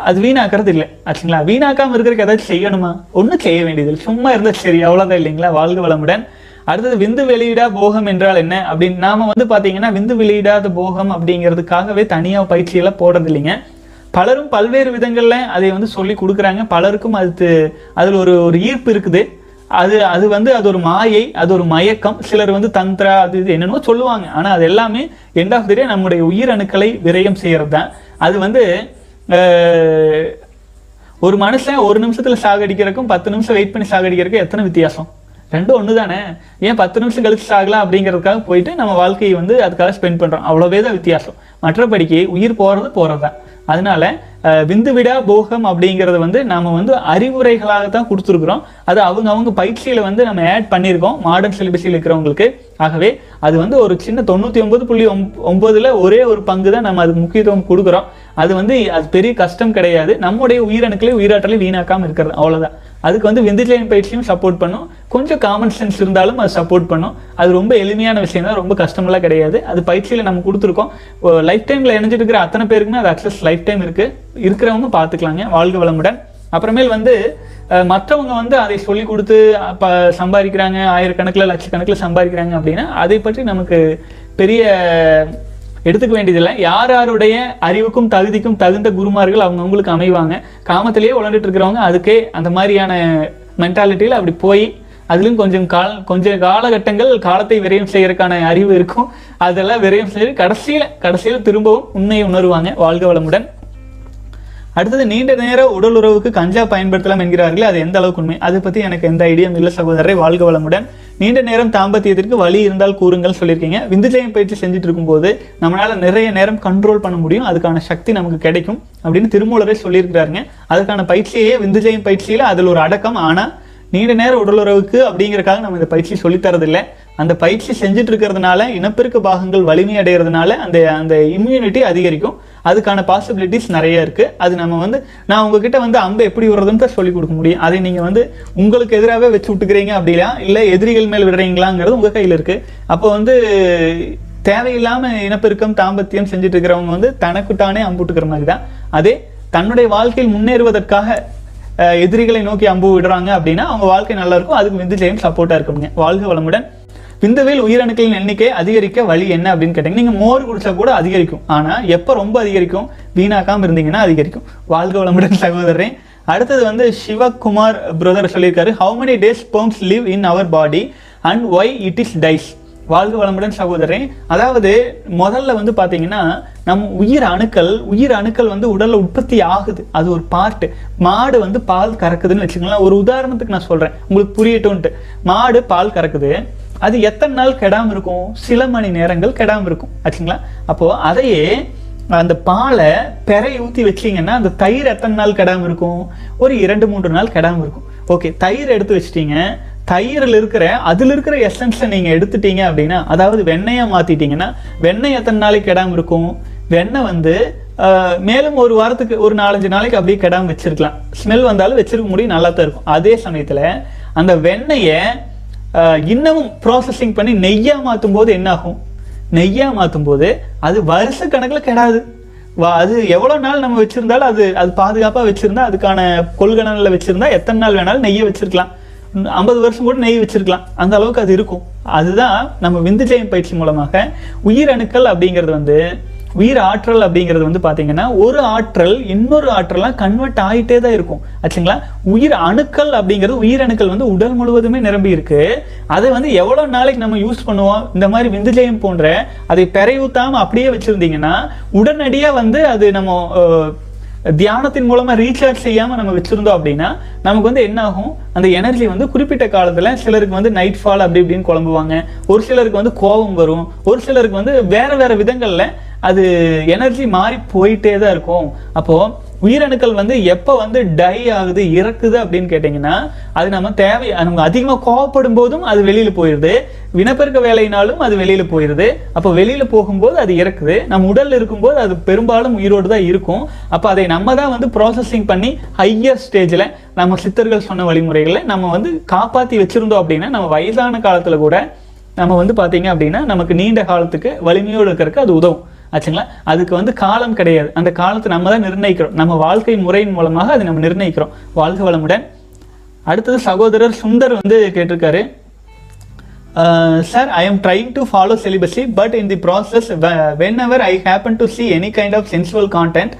அது வீணாக்கிறது இல்லை ஆச்சுங்களா வீணாக்காமல் இருக்கிறதுக்கு ஏதாச்சும் செய்யணுமா? ஒன்றும் செய்ய வேண்டியதில்லை. சும்மா இருந்தால் சரி அவ்வளோதான் இல்லைங்களா? வாழ்க வளமுடன். அடுத்தது விந்து வெளியிடா போகம் என்றால் என்ன? அப்படின்னு நாம வந்து பார்த்தீங்கன்னா விந்து வெளியிடாத போகம் அப்படிங்கிறதுக்காகவே தனியாக பயிற்சியெல்லாம் போடுறது இல்லைங்க பலரும் பல்வேறு விதங்களில் அதை வந்து சொல்லி கொடுக்குறாங்க. பலருக்கும் அது அதில் ஒரு ஒரு ஈர்ப்பு இருக்குது. அது அது வந்து அது ஒரு மாயை அது ஒரு மயக்கம். சிலர் வந்து தந்திரா அது இது என்னென்னமோ சொல்லுவாங்க. ஆனால் அது எல்லாமே எண்ட் ஆஃப் தி டே நம்முடைய உயிரணுக்களை விரயம் செய்கிறது தான் அது வந்து ஒரு மனுஷன் ஒரு நிமிஷத்தில் சாகடிக்கிறதுக்கும் பத்து நிமிஷம் வெயிட் பண்ணி சாகடிக்கிறதுக்கும் எத்தனை வித்தியாசம்? ரெண்டும் ஒன்று தானே ஏன் பத்து நிமிஷம் கழிச்சு சாகலாம் அப்படிங்கிறதுக்காக போயிட்டு நம்ம வாழ்க்கையை வந்து அதுக்காக ஸ்பெண்ட் பண்ணுறோம் அவ்வளோவே தான் வித்தியாசம். மற்றபடிக்கு உயிர் போகிறது போகிறது தான் அதனால விந்துவிடா விந்து விடா போகம் அப்படிங்கிறது வந்து நாம வந்து அறிவுரைகளாக தான் கொடுத்துருக்குறோம். அது அவங்க அவங்க பயிற்சியில வந்து நம்ம ஆட் பண்ணியிருக்கோம். மாடர்ன் சிலிபஸில் இருக்கிறவங்களுக்கு. ஆகவே அது வந்து ஒரு சின்ன தொண்ணூற்றி ஒன்பது புள்ளி ஒம்ப- ஒன்பதுல ஒரே ஒரு பங்கு தான் நம்ம அதுக்கு முக்கியத்துவம் கொடுக்குறோம். அது வந்து அது பெரிய கஷ்டம் கிடையாது. நம்முடைய உயிரணுக்களை உயிராற்றலை வீணாக்காமல் இருக்கிறது. அவ்வளோதான் அதுக்கு வந்து விந்துஜயன் பயிற்சியும் சப்போர்ட் பண்ணும். கொஞ்சம் காமன் சென்ஸ் இருந்தாலும் அது சப்போர்ட் பண்ணும். அது ரொம்ப எளிமையான விஷயம் தான் ரொம்ப கஷ்டமெல்லாம் கிடையாது. அது பயிற்சியில் நம்ம கொடுத்துருக்கோம். லைஃப் டைமில் இணைஞ்சிட்டு இருக்கிற அத்தனை பேருக்குமே அது அக்சஸ் லைஃப் டைம் இருக்குது இருக்கிறவங்க பார்த்துக்கலாங்க. வாழ்க வளமுடன். அப்புறமேல் வந்து மற்றவங்க வந்து அதை சொல்லி கொடுத்து அப்ப சம்பாதிக்கிறாங்க. ஆயிரக்கணக்கில் லட்சக்கணக்கில் சம்பாதிக்கிறாங்க அப்படின்னா அதை பற்றி நமக்கு பெரிய எடுத்துக்க வேண்டியதில்லை. யார் யாருடைய அறிவுக்கும் தகுதிக்கும் தகுந்த குருமார்கள் அவங்கவுங்களுக்கு அமைவாங்க. காமத்திலேயே உழண்டுட்டு இருக்கிறவங்க அதுக்கே அந்த மாதிரியான மென்டாலிட்டியில் அப்படி போய் அதுலயும் கொஞ்சம் கால கொஞ்சம் காலகட்டங்கள் காலத்தை விரயம் செய்யறதுக்கான அறிவு இருக்கும். அதெல்லாம் விரயம் செய்து கடைசியில கடைசியில திரும்பவும் உண்மையை உணருவாங்க வாழ்க வளமுடன். அடுத்தது நீண்ட நேர உடல் உறவுக்கு கஞ்சா பயன்படுத்தலாம் என்கிறார்கள் அது எந்த அளவுக்கு உண்மை? அதை பத்தி எனக்கு எந்த ஐடியாவும் இல்லை சகோதரரை வாழ்க வளமுடன். நீண்ட நேரம் தாம்பத்தியத்திற்கு வழி இருந்தால் கூறுங்கள் சொல்லியிருக்கீங்க. விந்துஜயம் பயிற்சி செஞ்சுட்டு இருக்கும்போது நம்மளால் நிறைய நேரம் கண்ட்ரோல் பண்ண முடியும். அதுக்கான சக்தி நமக்கு கிடைக்கும் அப்படின்னு திருமூலரே சொல்லியிருக்கிறாருங்க. அதுக்கான பயிற்சியே விந்துஜயம் பயிற்சியில் அதில் ஒரு அடக்கம். ஆனால் நீண்ட நேரம் உடலுறவுக்கு அப்படிங்கிறக்காக நம்ம இந்த பயிற்சி சொல்லித்தரதில்லை. அந்த பயிற்சி செஞ்சுட்டு இருக்கிறதுனால இனப்பெருக்க பாகங்கள் வலிமை அடைகிறதுனால அந்த அந்த இம்யூனிட்டி அதிகரிக்கும். அதுக்கான பாசிபிலிட்டிஸ் நிறைய இருக்குது அது நம்ம வந்து நான் உங்ககிட்ட வந்து அம்பை எப்படி விடுறதுன்னு சொல்லிக் கொடுக்க முடியும். அதை நீங்கள் வந்து உங்களுக்கு எதிராகவே வச்சு விட்டுக்கிறீங்க அப்படிலாம் இல்லை எதிரிகள் மேல் விடுறீங்களாங்கிறது உங்கள் கையில் இருக்குது அப்போ வந்து தேவையில்லாமல் இனப்பெருக்கம் தாம்பத்தியம் செஞ்சுட்டு இருக்கிறவங்க வந்து தனக்குத்தானே அம்புட்டுக்கிற மாதிரி தான். அதே தன்னுடைய வாழ்க்கையில் முன்னேறுவதற்காக எதிரிகளை நோக்கி அம்பு விடுறாங்க அப்படின்னா அவங்க வாழ்க்கை நல்லா இருக்கும். அதுக்கு விந்து ஜெயம் சப்போர்ட்டாக இருக்குங்க வாழ்க வளமுடன். விந்துவில் உயிரணுக்களின் எண்ணிக்கை அதிகரிக்க வழி என்ன அப்படின்னு கேட்டீங்க நீங்க மோர் குடிச்சா கூட அதிகரிக்கும். ஆனா எப்ப ரொம்ப அதிகரிக்கும்? வீணாக்காம இருந்தீங்கன்னா அதிகரிக்கும். வாழ்க வளமுடன் சகோதரன் அடுத்தது வந்து சிவகுமார் பிரதர் சொல்லியிருக்காரு how many days sperms live in our body and why it is dies வாழ்க வளமுடன் சகோதரன் அதாவது முதல்ல வந்து பார்த்தீங்கன்னா நம்ம உயிர் அணுக்கள் உயிர் அணுக்கள் வந்து உடல்ல உற்பத்தி ஆகுது. அது ஒரு பார்ட் மாடு வந்து பால் கறக்குதுன்னு வச்சுக்கோங்களேன். ஒரு உதாரணத்துக்கு நான் சொல்றேன். உங்களுக்கு புரியட்டும்ட்டு. மாடு பால் கறக்குது. அது எத்தனை நாள் கெடாமல் இருக்கும்? சில மணி நேரங்கள் கெடாமல் இருக்கும். ஆச்சுங்களா? அப்போது அதையே அந்த பாலை பெறை ஊற்றி வச்சீங்கன்னா அந்த தயிர் எத்தனை நாள் கெடாமல் இருக்கும்? ஒரு இரண்டு மூன்று நாள் கெடாமல் இருக்கும். ஓகே தயிர் எடுத்து வச்சிட்டீங்க. தயிரில் இருக்கிற அதில் இருக்கிற எசன்ஸை நீங்கள் எடுத்துட்டீங்க அப்படின்னா அதாவது வெண்ணெயா மாற்றிட்டீங்கன்னா வெண்ணெய் எத்தனை நாளைக்கு கெடாமல் இருக்கும்? வெண்ணெய் வந்து மேலும் ஒரு வாரத்துக்கு ஒரு நாலஞ்சு நாளைக்கு அப்படியே கெடாமல் வச்சிருக்கலாம். ஸ்மெல் வந்தாலும் வச்சிருக்க முடியும் நல்லா தான் இருக்கும். அதே சமயத்தில் அந்த வெண்ணெயை இன்னமும் ப்ராசஸிங் பண்ணி நெய்யாக மாற்றும் போது என்னாகும்? நெய்யாக மாற்றும் போது அது வருஷ கணக்கில் கெடாது. வா அது எவ்வளோ நாள் நம்ம வச்சுருந்தாலும் அது அது பாதுகாப்பாக வச்சுருந்தா அதுக்கான கொள்கணனில் வச்சுருந்தா எத்தனை நாள் வேணாலும் நெய்யை வச்சுருக்கலாம். ஐம்பது வருஷம் கூட நெய் வச்சுருக்கலாம். அந்த அளவுக்கு அது இருக்கும். அதுதான் நம்ம விந்துஜயம் பயிற்சி மூலமாக உயிரணுக்கள் அப்படிங்கிறது வந்து உயிர் ஆற்றல் அப்படிங்கிறது வந்து பார்த்தீங்கன்னா ஒரு ஆற்றல் இன்னொரு ஆற்றலாம் கன்வெர்ட் ஆகிட்டே தான் இருக்கும். ஆச்சுங்களா? உயிர் அணுக்கள் அப்படிங்கிறது உயிரணுக்கள் வந்து உடல் முழுவதுமே நிரம்பி இருக்கு. அதை வந்து எவ்வளோ நாளைக்கு நம்ம யூஸ் பண்ணுவோம்? இந்த மாதிரி விந்துஜயம் போன்ற அதை பெறையூத்தாமல் அப்படியே வச்சுருந்தீங்கன்னா உடனடியாக வந்து அது நம்ம தியானத்தின் மூலமாக ரீசார்ஜ் செய்யாமல் நம்ம வச்சுருந்தோம் அப்படின்னா நமக்கு வந்து என்ன ஆகும் அந்த எனர்ஜி வந்து குறிப்பிட்ட காலத்தில் சிலருக்கு வந்து நைட் ஃபால் அப்படி இப்படின்னு குழம்புவாங்க. ஒரு சிலருக்கு வந்து கோபம் வரும். ஒரு சிலருக்கு வந்து வேறு வேறு விதங்களில் அது எனர்ஜி மாறி போயிட்டே தான் இருக்கும். அப்போது உயிரணுக்கள் வந்து எப்போ வந்து டை ஆகுது இறக்குது அப்படின்னு கேட்டிங்கன்னா அது நம்ம தேவை நம்ம அதிகமாக கோவப்படும் போதும் அது வெளியில் போயிடுது வினப்பெருக்க வேலையினாலும் அது வெளியில் போயிடுது அப்போ வெளியில் போகும்போது அது இறக்குது. நம்ம உடலில் இருக்கும்போது அது பெரும்பாலும் உயிரோடு தான் இருக்கும். அப்போ அதை நம்ம தான் வந்து ப்ராசஸிங் பண்ணி ஹையர் ஸ்டேஜில் நம்ம சித்தர்கள் சொன்ன வழிமுறைகளை நம்ம வந்து காப்பாற்றி வச்சுருந்தோம் அப்படின்னா நம்ம வயதான காலத்தில் கூட நம்ம வந்து பார்த்தீங்க அப்படின்னா நமக்கு நீண்ட காலத்துக்கு வலிமையோடு இருக்கிறதுக்கு அது உதவும். ஆச்சுங்களா? அதுக்கு வந்து காலம் கிடையாது. அந்த காலத்தை நம்ம தான் நிர்ணயிக்கிறோம். நம்ம வாழ்க்கை முறையின் மூலமாக அதை நம்ம நிர்ணயிக்கிறோம். வாழ்க வளமுடன். அடுத்தது சகோதரர் சுந்தர் வந்து கேட்டிருக்காரு. Sir I am trying to follow celibacy but in the process whenever I happen to see any kind of sensual content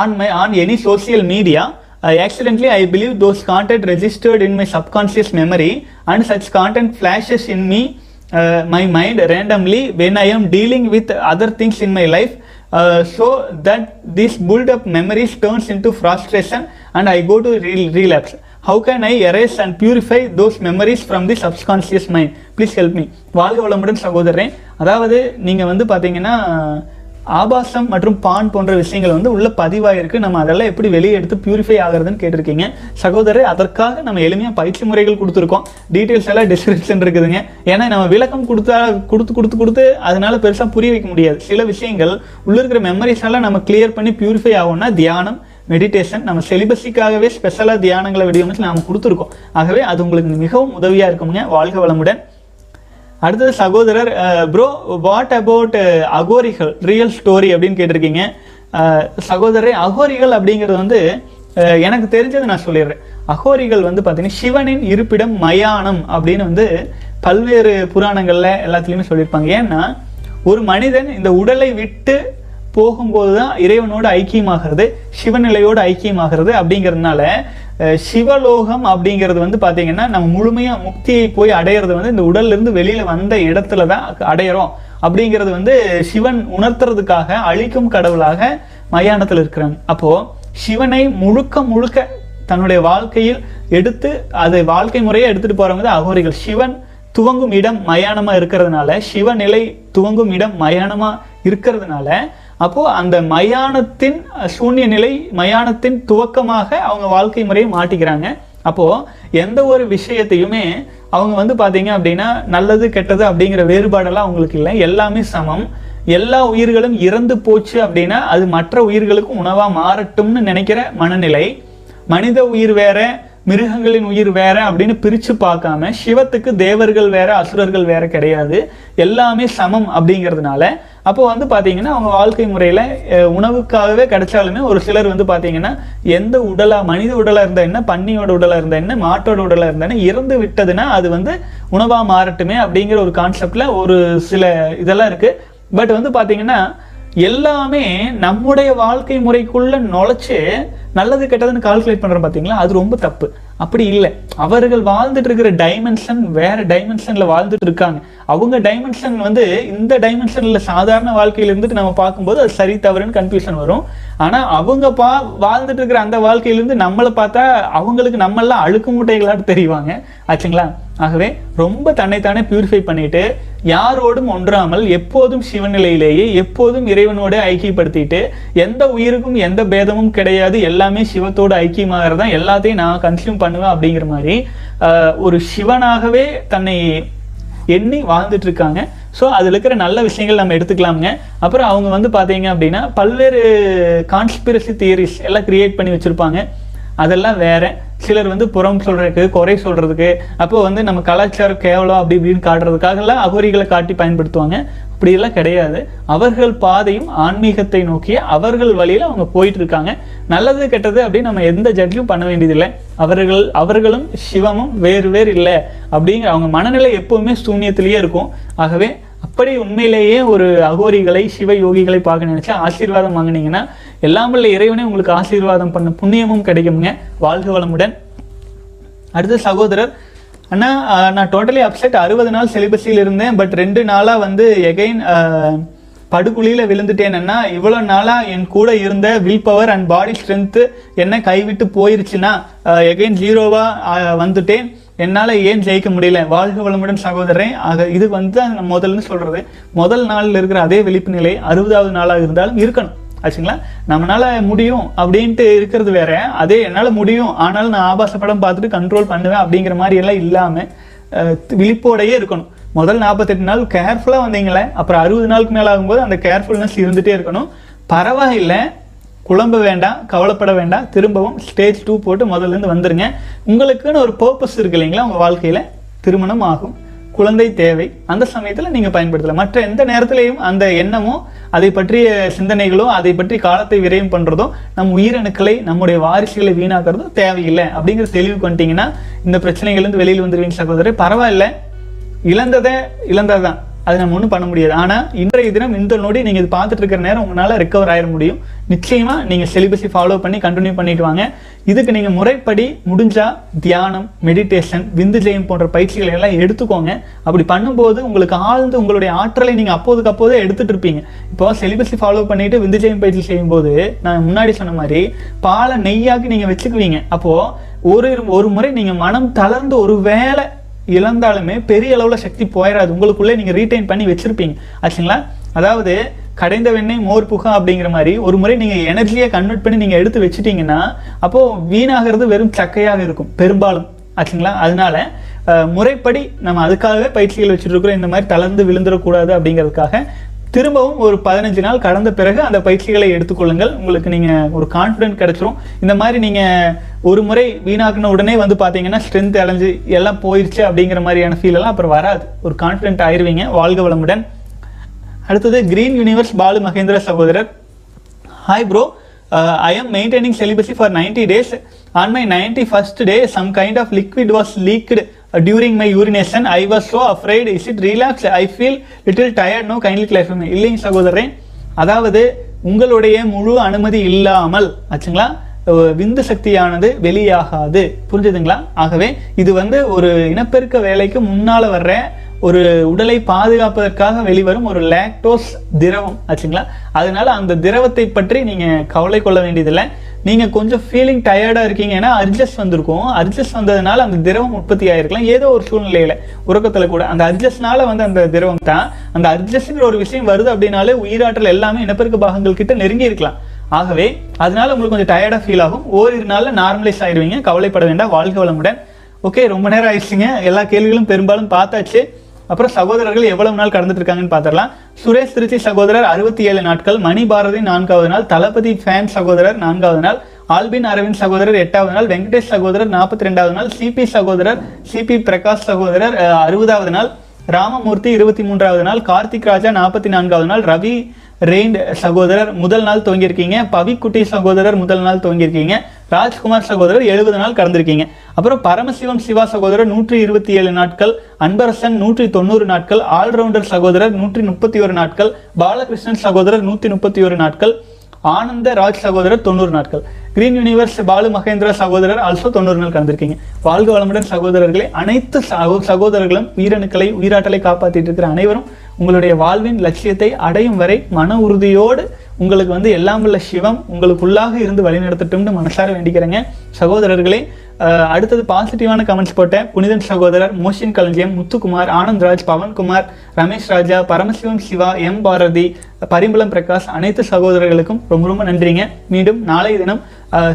on my on any social media media I accidentally I believe those content registered in my subconscious memory and such content flashes in me uh, my mind randomly when I am dealing with other things in my life uh, so that this build up memories turns into frustration and I go to re- relapse how can I erase and purify those memories from the subconscious mind please help me வாழ்க வளமுடன் சகோதரன் அதாவது நீங்க வந்து பாத்தீங்கன்னா ஆபாசம் மற்றும் பான் போன்ற விஷயங்கள் வந்து உள்ள பதிவாயிருக்கு. நம்ம அதெல்லாம் எப்படி வெளியே எடுத்து பியூரிஃபை ஆகுறதுன்னு கேட்டிருக்கீங்க. சகோதரர் அதற்காக நம்ம எளிமையாக பயிற்சி முறைகள் கொடுத்துருக்கோம். டீட்டெயில்ஸ் எல்லாம் டிஸ்கிரிப்ஷன் இருக்குதுங்க. ஏன்னா நம்ம விளக்கம் கொடுத்தா கொடுத்து கொடுத்து கொடுத்து அதனால பெருசாக புரிய வைக்க முடியாது. சில விஷயங்கள் உள்ள இருக்கிற மெமரிஸ் எல்லாம் நம்ம கிளியர் பண்ணி பியூரிஃபை ஆகும்னா தியானம் மெடிடேஷன் நம்ம செலிபஸிக்காகவே ஸ்பெஷலாக தியானங்களை வடிவமைச்சு நாம் கொடுத்துருக்கோம். ஆகவே அது உங்களுக்கு மிகவும் உதவியாக இருக்குங்க. வாழ்க வளமுடன். அடுத்தது சகோதரர் ப்ரோ வாட் அபவுட் அகோரிகள் ரியல் ஸ்டோரி அப்படின்னு கேட்டிருக்கீங்க. அஹ், சகோதரரே அகோரிகள் அப்படிங்கிறது வந்து எனக்கு தெரிஞ்சதை நான் சொல்லிடுறேன். அகோரிகள் வந்து பார்த்தீங்கன்னா சிவனின் இருப்பிடம் மயானம் அப்படின்னு வந்து பல்வேறு புராணங்களில் எல்லாத்துலேயுமே சொல்லியிருப்பாங்க. ஏன்னா ஒரு மனிதன் இந்த உடலை விட்டு போகும்போது தான் இறைவனோடு ஐக்கியமாகிறது சிவநிலையோடு ஐக்கியமாகிறது அப்படிங்கிறதுனால சிவலோகம் அப்படிங்கிறது வந்து பார்த்தீங்கன்னா நம்ம முழுமையாக முக்தியை போய் அடையிறது வந்து இந்த உடல்லிருந்து வெளியில் வந்த இடத்துல தான் அடையிறோம். அப்படிங்கிறது வந்து சிவன் உணர்த்துறதுக்காக அழிக்கும் கடவுளாக மயானத்தில் இருக்கிறாங்க அப்போது சிவனை முழுக்க முழுக்க தன்னுடைய வாழ்க்கையில் எடுத்து அதை வாழ்க்கை முறையை எடுத்துகிட்டு போகிறவங்க தான் அகோரிகள். சிவன் துவங்கும் இடம் மயானமாக இருக்கிறதுனால சிவநிலை துவங்கும் இடம் மயானமாக இருக்கிறதுனால அப்போ அந்த மயானத்தின் சூன்ய நிலை மயானத்தின் துவக்கமாக அவங்க வாழ்க்கை முறையை மாட்டிக்கிறாங்க. அப்போ எந்த ஒரு விஷயத்தையுமே அவங்க வந்து பாத்தீங்க அப்படின்னா நல்லது கெட்டது அப்படிங்கிற வேறுபாடெல்லாம் அவங்களுக்கு இல்லை. எல்லாமே சமம். எல்லா உயிர்களும் இறந்து போச்சு அப்படின்னா அது மற்ற உயிர்களுக்கும் உணவா மாறட்டும்னு நினைக்கிற மனநிலை. மனித உயிர் வேற மிருகங்களின் உயிர் வேற அப்படின்னு பிரித்து பார்க்காம சிவத்துக்கு தேவர்கள் வேற அசுரர்கள் வேற கிடையாது. எல்லாமே சமம் அப்படிங்கிறதுனால அப்போ வந்து பார்த்தீங்கன்னா அவங்க வாழ்க்கை முறையில் உணவுக்காகவே கிடைச்சாலுமே ஒரு சிலர் வந்து பார்த்தீங்கன்னா எந்த உடலாக மனித உடலாக இருந்தால் என்ன பன்னியோட உடலாக இருந்தால் என்ன மாட்டோட உடலாக இருந்தால் என்ன இறந்து விட்டதுன்னா அது வந்து உணவாக மாறட்டுமே அப்படிங்கிற ஒரு கான்செப்டில் ஒரு சில இதெல்லாம் இருக்குது பட் வந்து பார்த்தீங்கன்னா எல்லாமே நம்முடைய வாழ்க்கை முறைக்குள்ள நுழைச்சு நல்லது கெட்டதுன்னு கால்குலேட் பண்றோம் பாத்தீங்களா? அது ரொம்ப தப்பு. அப்படி இல்லை. அவர்கள் வாழ்ந்துட்டு இருக்கிற டைமென்ஷன் வேற டைமென்ஷன்ல வாழ்ந்துட்டு இருக்காங்க. அவங்க டைமென்ஷன் வந்து இந்த டைமென்ஷன்ல சாதாரண வாழ்க்கையில இருந்துட்டு நம்ம பார்க்கும்போது அது சரி தவறுன்னு கன்ஃபியூஷன் வரும். ஆனா அவங்க பா வாழ்ந்துட்டு இருக்கிற அந்த வாழ்க்கையில இருந்து நம்மளை பார்த்தா அவங்களுக்கு நம்மளாம் அழுக்கு மூட்டைகளாட்டு தெரிவாங்க. ஆச்சுங்களா? ஆகவே ரொம்ப தன்னைத்தானே பியூரிஃபை பண்ணிட்டு யாரோடும் ஒன்றாமல் எப்போதும் சிவநிலையிலேயே எப்போதும் இறைவனோட ஐக்கியப்படுத்திட்டு எந்த உயிருக்கும் எந்த பேதமும் கிடையாது எல்லாமே சிவத்தோடு ஐக்கியமாகறதா எல்லாத்தையும் நான் கன்சியூம் பண்ணுவேன் அப்படிங்கிற மாதிரி ஒரு சிவனாகவே தன்னை எண்ணி வாழ்ந்துட்டு இருக்காங்க ஸோ அதில் இருக்கிற நல்ல விஷயங்கள் நம்ம எடுத்துக்கலாமுங்க. அப்புறம் அவங்க வந்து பார்த்தீங்க அப்படின்னா பல்வேறு கான்ஸ்பிரசி தியரிஸ் எல்லாம் கிரியேட் பண்ணி வச்சுருப்பாங்க. அதெல்லாம் வேறு. சிலர் வந்து புறம் சொல்றதுக்கு குறை சொல்றதுக்கு அப்போ வந்து நம்ம கலாச்சாரம் கேவலம் அப்படி இப்படின்னு காட்டுறதுக்காகலாம் அகோரிகளை காட்டி பயன்படுத்துவாங்க. அப்படியெல்லாம் கிடையாது. அவர்கள் பாதையும் ஆன்மீகத்தை நோக்கிய அவர்கள் வழியில அவங்க போயிட்டு இருக்காங்க நல்லது கெட்டது அப்படின்னு நம்ம எந்த ஜட்ஜும் பண்ண வேண்டியதில்லை. அவர்கள் அவர்களும் சிவமும் வேறு வேறு இல்லை அப்படிங்கிற அவங்க மனநிலை எப்பவுமே சூன்யத்திலேயே இருக்கும். ஆகவே அப்படி உண்மையிலேயே ஒரு அகோரிகளை சிவ யோகிகளை பார்க்க நினைச்சா ஆசீர்வாதம் வாங்குனீங்கன்னா எல்லாம் வல்ல இறைவனே உங்களுக்கு ஆசீர்வாதம் பண்ண புண்ணியமும் கிடைக்குங்க வாழ்க வளமுடன். அடுத்த சகோதரர் அண்ணா நான் டோட்டலி அப்செட் அறுபது நாள் சிலிபஸில் இருந்தேன் பட் ரெண்டு நாளாக வந்து எகைன் படுகுழியில் விழுந்துட்டேன்னா இவ்வளோ நாளாக என் கூட இருந்த will power and body strength என்ன கைவிட்டு போயிருச்சுன்னா எகைன் ஜீரோவாக வந்துட்டேன். என்னால் ஏன் ஜெயிக்க முடியல? வாழ்க வளமுடன் சகோதரன் ஆக இது வந்து நான் முதல்னு சொல்கிறது முதல் நாளில் இருக்கிற அதே விழிப்பு நிலை அறுபதாவது நாளாக இருந்தாலும் இருக்கணும். ஆச்சுங்களா? நம்மளால முடியும் அப்படின்ட்டு இருக்கிறது வேற. அதே என்னால் முடியும். ஆனாலும் நான் ஆபாச படம் பார்த்துட்டு கண்ட்ரோல் பண்ணுவேன் அப்படிங்கிற மாதிரி எல்லாம் இல்லாமல் விழிப்போடையே இருக்கணும். முதல் நாற்பத்தெட்டு நாள் கேர்ஃபுல்லாக வந்தீங்களே அப்புறம் அறுபது நாளுக்கு மேலே ஆகும்போது அந்த கேர்ஃபுல்னஸ் இருந்துகிட்டே இருக்கணும். பரவாயில்லை. குழம்ப வேண்டாம் கவலைப்பட வேண்டாம். திரும்பவும் ஸ்டேஜ் டூ போட்டு முதல்ல இருந்து உங்களுக்குன்னு ஒரு பர்பஸ் இருக்கு இல்லைங்களா உங்கள் வாழ்க்கையில்? திருமணம் ஆகும். குழந்தை தேவை. அந்த சமயத்தில் நீங்கள் பயன்படுத்தலாம். மற்ற எந்த நேரத்திலையும் அந்த எண்ணமோ அதை பற்றிய சிந்தனைகளோ அதை பற்றி காலத்தை விரயம் பண்ணுறதோ நம் உயிரணுக்களை நம்முடைய வாரிசுகளை வீணாக்குறதோ தேவையில்லை. அப்படிங்கிற தெளிவு வந்துட்டீங்கன்னா இந்த பிரச்சனைகள்லேருந்து வெளியில் வந்துருவீங்க சகோதரர். பரவாயில்ல. இழந்ததை இழந்ததுதான். அது நம்ம ஒன்றும் பண்ண முடியாது. ஆனால் இன்றைய தினம் இந்த நொடி நீங்கள் இது பார்த்துட்டு இருக்கிற நேரம் உங்களால் ரெக்கவர் ஆயிட முடியும். நிச்சயமாக நீங்கள் செலிபஸை ஃபாலோ பண்ணி கண்டினியூ பண்ணிட்டு வாங்க. இதுக்கு நீங்கள் முறைப்படி முடிஞ்சால் தியானம் மெடிடேஷன் விந்து ஜெயம் போன்ற பயிற்சிகளை எல்லாம் எடுத்துக்கோங்க. அப்படி பண்ணும்போது உங்களுக்கு ஆழ்ந்து உங்களுடைய ஆற்றலை நீங்கள் அப்போதுக்கு அப்போதே எடுத்துகிட்டு இருப்பீங்க. இப்போ செலிபஸை ஃபாலோ பண்ணிட்டு விந்து ஜெயம் பயிற்சி செய்யும்போது நான் முன்னாடி சொன்ன மாதிரி பாலை நெய்யாக்கி நீங்கள் வச்சுக்குவீங்க. அப்போது ஒரு ஒரு முறை நீங்கள் மனம் தளர்ந்து ஒரு வேளை இழந்தாலுமே பெரிய அளவில் சக்தி போயிடாது உங்களுக்குள்ளே நீங்கள் ரீட்டைன் பண்ணி வச்சுருப்பீங்க. ஆச்சுங்களா? அதாவது கடைந்த வெண்ணெய் மோர் புகா அப்படிங்கிற மாதிரி ஒரு முறை நீங்கள் எனர்ஜியை கன்வெர்ட் பண்ணி நீங்கள் எடுத்து வச்சிட்டீங்கன்னா அப்போது வீணாகிறது வெறும் சக்கையாக இருக்கும். பெரும்பாலும். ஆச்சுங்களா? அதனால முறைப்படி நம்ம அதுக்காகவே பயிற்சிகள் வச்சுட்டு இருக்கிறோம். இந்த மாதிரி தளர்ந்து விழுந்துடக்கூடாது அப்படிங்கிறதுக்காக திரும்பவும் ஒரு பதினஞ்சு நாள் கடந்த பிறகு அந்த பயிற்சிகளை எடுத்துக்கொள்ளுங்கள். உங்களுக்கு நீங்கள் ஒரு கான்ஃபிடென்ட் கிடைச்சிரும். இந்த மாதிரி நீங்கள் ஒரு முறை வீணாக்குன உடனே வந்து பார்த்தீங்கன்னா ஸ்ட்ரென்த் அலைஞ்சு எல்லாம் போயிடுச்சு அப்படிங்கிற மாதிரியான ஃபீலெல்லாம் அப்புறம் வராது. ஒரு கான்ஃபிடென்ட் ஆயிருவீங்க. வாழ்க வளமுடன். அடுத்தது கிரீன் யூனிவர்ஸ் பாலு மகேந்திர சகோதரர். Hi bro I am maintaining celibacy for ninety days on my ninety first day some kind of liquid was leaked during my urination I was so afraid. Is it relapse? I feel little tired no kindly class இல்லைங்க சகோதரன் அதாவது உங்களுடைய முழு அனுமதி இல்லாமல் ஆச்சுங்களா? விந்து சக்தியானது வெளியாகாது. புரிஞ்சுதுங்களா? ஆகவே இது வந்து ஒரு இனப்பெருக்க வேலைக்கு முன்னால் வர்ற ஒரு உடலை பாதுகாப்பதற்காக வெளிவரும் ஒரு லாக்டோஸ் திரவம் ஆச்சுங்களா? அதனால அந்த திரவத்தை பற்றி நீங்கள் கவலை கொள்ள வேண்டியதில்லை. நீங்கள் கொஞ்சம் ஃபீலிங் டயர்டாக இருக்கீங்க ஏன்னா அர்ஜஸ் வந்திருக்கும். அட்ஜஸ்ட் வந்ததுனால அந்த திரவம் உற்பத்தி ஆகிருக்கலாம் ஏதோ ஒரு சூழ்நிலையில் உறக்கத்தில் கூட. அந்த அட்ஜஸ்ட்னால வந்து அந்த திரவம் தான். அந்த அட்ஜஸ்ட்ங்கிற ஒரு விஷயம் வருது அப்படின்னாலே உயிராற்றல் எல்லாமே இனப்பெருக்க பாகங்கள் கிட்ட நெருங்கி இருக்கலாம். ஆகவே அதனால உங்களுக்கு கொஞ்சம் டயர்டாக ஃபீல் ஆகும். ஓரிரு நாளில் நார்மலைஸ் ஆயிடுவீங்க கவலைப்பட வேண்டாம். வாழ்க வளமுடன். ஓகே ரொம்ப நேரம் ஆயிடுச்சுங்க. எல்லா கேள்விகளும் பெரும்பாலும் பார்த்தாச்சு. அப்புறம் சகோதரர்கள் எவ்வளவு நாள் கடந்துட்டு இருக்காங்கன்னு பார்த்துடலாம். சுரேஷ் திருச்சி சகோதரர் அறுபத்தி ஏழு நாட்கள். மணி பாரதி நான்காவது நாள். தளபதி ஃபேன் சகோதரர் நான்காவது நாள். ஆல்பின் அரவிந்த் சகோதரர் எட்டாவது நாள். வெங்கடேஷ் சகோதரர் நாற்பத்தி ரெண்டாவது நாள். சிபி சகோதரர் சிபி பிரகாஷ் சகோதரர் அறுபதாவது நாள். ராமமூர்த்தி இருபத்தி மூன்றாவது நாள். கார்த்திக் ராஜா நாற்பத்தி நான்காவது நாள். ரவி ரெயின்ட் சகோதரர் முதல் நாள் துவங்கியிருக்கீங்க. பவிக்குட்டி சகோதரர் முதல் நாள் துவங்கியிருக்கீங்க. ராஜ்குமார் சகோதரர் எழுபது நாள் கடந்திருக்கீங்க. அப்புறம் பரமசிவம் சிவா சகோதரர் நூற்றி இருபத்தி ஏழு நாட்கள் அன்பரசன் நூற்றி தொண்ணூறு நாட்கள் ஆல்ரவுண்டர் சகோதரர் நூற்றி முப்பத்தி ஒரு நாட்கள் பாலகிருஷ்ணன் சகோதரர் நூற்றி முப்பத்தி ஒரு நாட்கள் ஆனந்த ராஜ் சகோதரர் தொண்ணூறு நாட்கள். கிரீன் யூனிவர்ஸ் பாலு மகேந்திர சகோதரர் ஆல்சோ தொண்ணூறு நாள் கடந்திருக்கீங்க வாழ்க வளமுடன் சகோதரர்களே அனைத்து சகோ சகோதரர்களும் உயிரணுக்களை உயிராற்றலை காப்பாற்றிட்டு இருக்கிற அனைவரும் உங்களுடைய வாழ்வின் லட்சியத்தை அடையும் வரை மன உறுதியோடு உங்களுக்கு வந்து எல்லாம் உள்ள சிவம் உங்களுக்குள்ளாக இருந்து வழிநடத்தட்டும்னு மனசார வேண்டிக்கிறேங்க. சகோதரர்களே அடுத்தது பாசிட்டிவான கமெண்ட்ஸ் போட்டேன். புனிதன் சகோதரர் மோஷின் களஞ்சியம் முத்துக்குமார் ஆனந்த்ராஜ் பவன்குமார் ரமேஷ் ராஜா பரமசிவம் சிவா எம் பாரதி பரிம்பளம் பிரகாஷ் அனைத்து சகோதரர்களுக்கும் ரொம்ப ரொம்ப நன்றிங்க. மீண்டும் நாளைய தினம்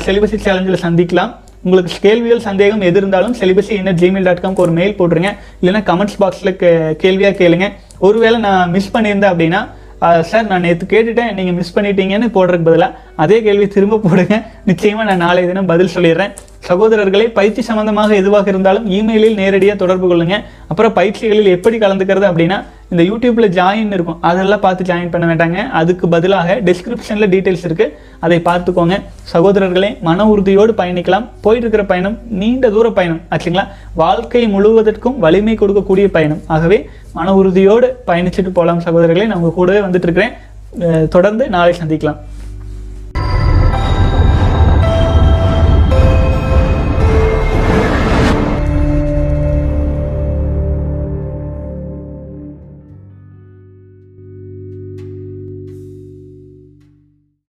செலிபசி சேலஞ்சில் சந்திக்கலாம். உங்களுக்கு கேள்விகள் சந்தேகம் எது இருந்தாலும் செலிபசி என்ன ஜிமெயில் டாட் காம்க்கு ஒரு மெயில் போட்டுருங்க. இல்லைன்னா கமெண்ட்ஸ் பாக்ஸில் கேள்வியாக கேளுங்க. ஒருவேளை நான் மிஸ் பண்ணியிருந்தேன் அப்படின்னா சார் நான் நேற்று கேட்டுட்டேன் நீங்கள் மிஸ் பண்ணிட்டீங்கன்னு போடுறதுக்கு பதிலாக அதே கேள்வி திரும்ப போடுங்க. நிச்சயமாக நான் நாளைய தினம் பதில் சொல்லிடுறேன். சகோதரர்களே பயிற்சி சம்பந்தமாக எதுவாக இருந்தாலும் இமெயிலில் நேரடியாக தொடர்பு கொள்ளுங்க. அப்புறம் பயிற்சிகளில் எப்படி கலந்துக்கிறது அப்படின்னா இந்த யூடியூப்பில் ஜாயின் இருக்கும். அதெல்லாம் பார்த்து ஜாயின் பண்ண வேண்டாங்க. அதுக்கு பதிலாக டிஸ்கிரிப்ஷனில் டீட்டெயில்ஸ் இருக்குது அதை பார்த்துக்கோங்க. சகோதரர்களே மன உறுதியோடு பயணிக்கலாம். போயிட்டு இருக்கிற பயணம் நீண்ட தூர பயணம் ஆச்சுங்களா? வாழ்க்கை முழுவதற்கும் வலிமை கொடுக்கக்கூடிய பயணம். ஆகவே மன உறுதியோடு பயணிச்சுட்டு போகலாம் சகோதரர்களே. நான் உங்கள் கூடவே வந்துட்டு இருக்கிறேன். தொடர்ந்து நாளை சந்திக்கலாம்.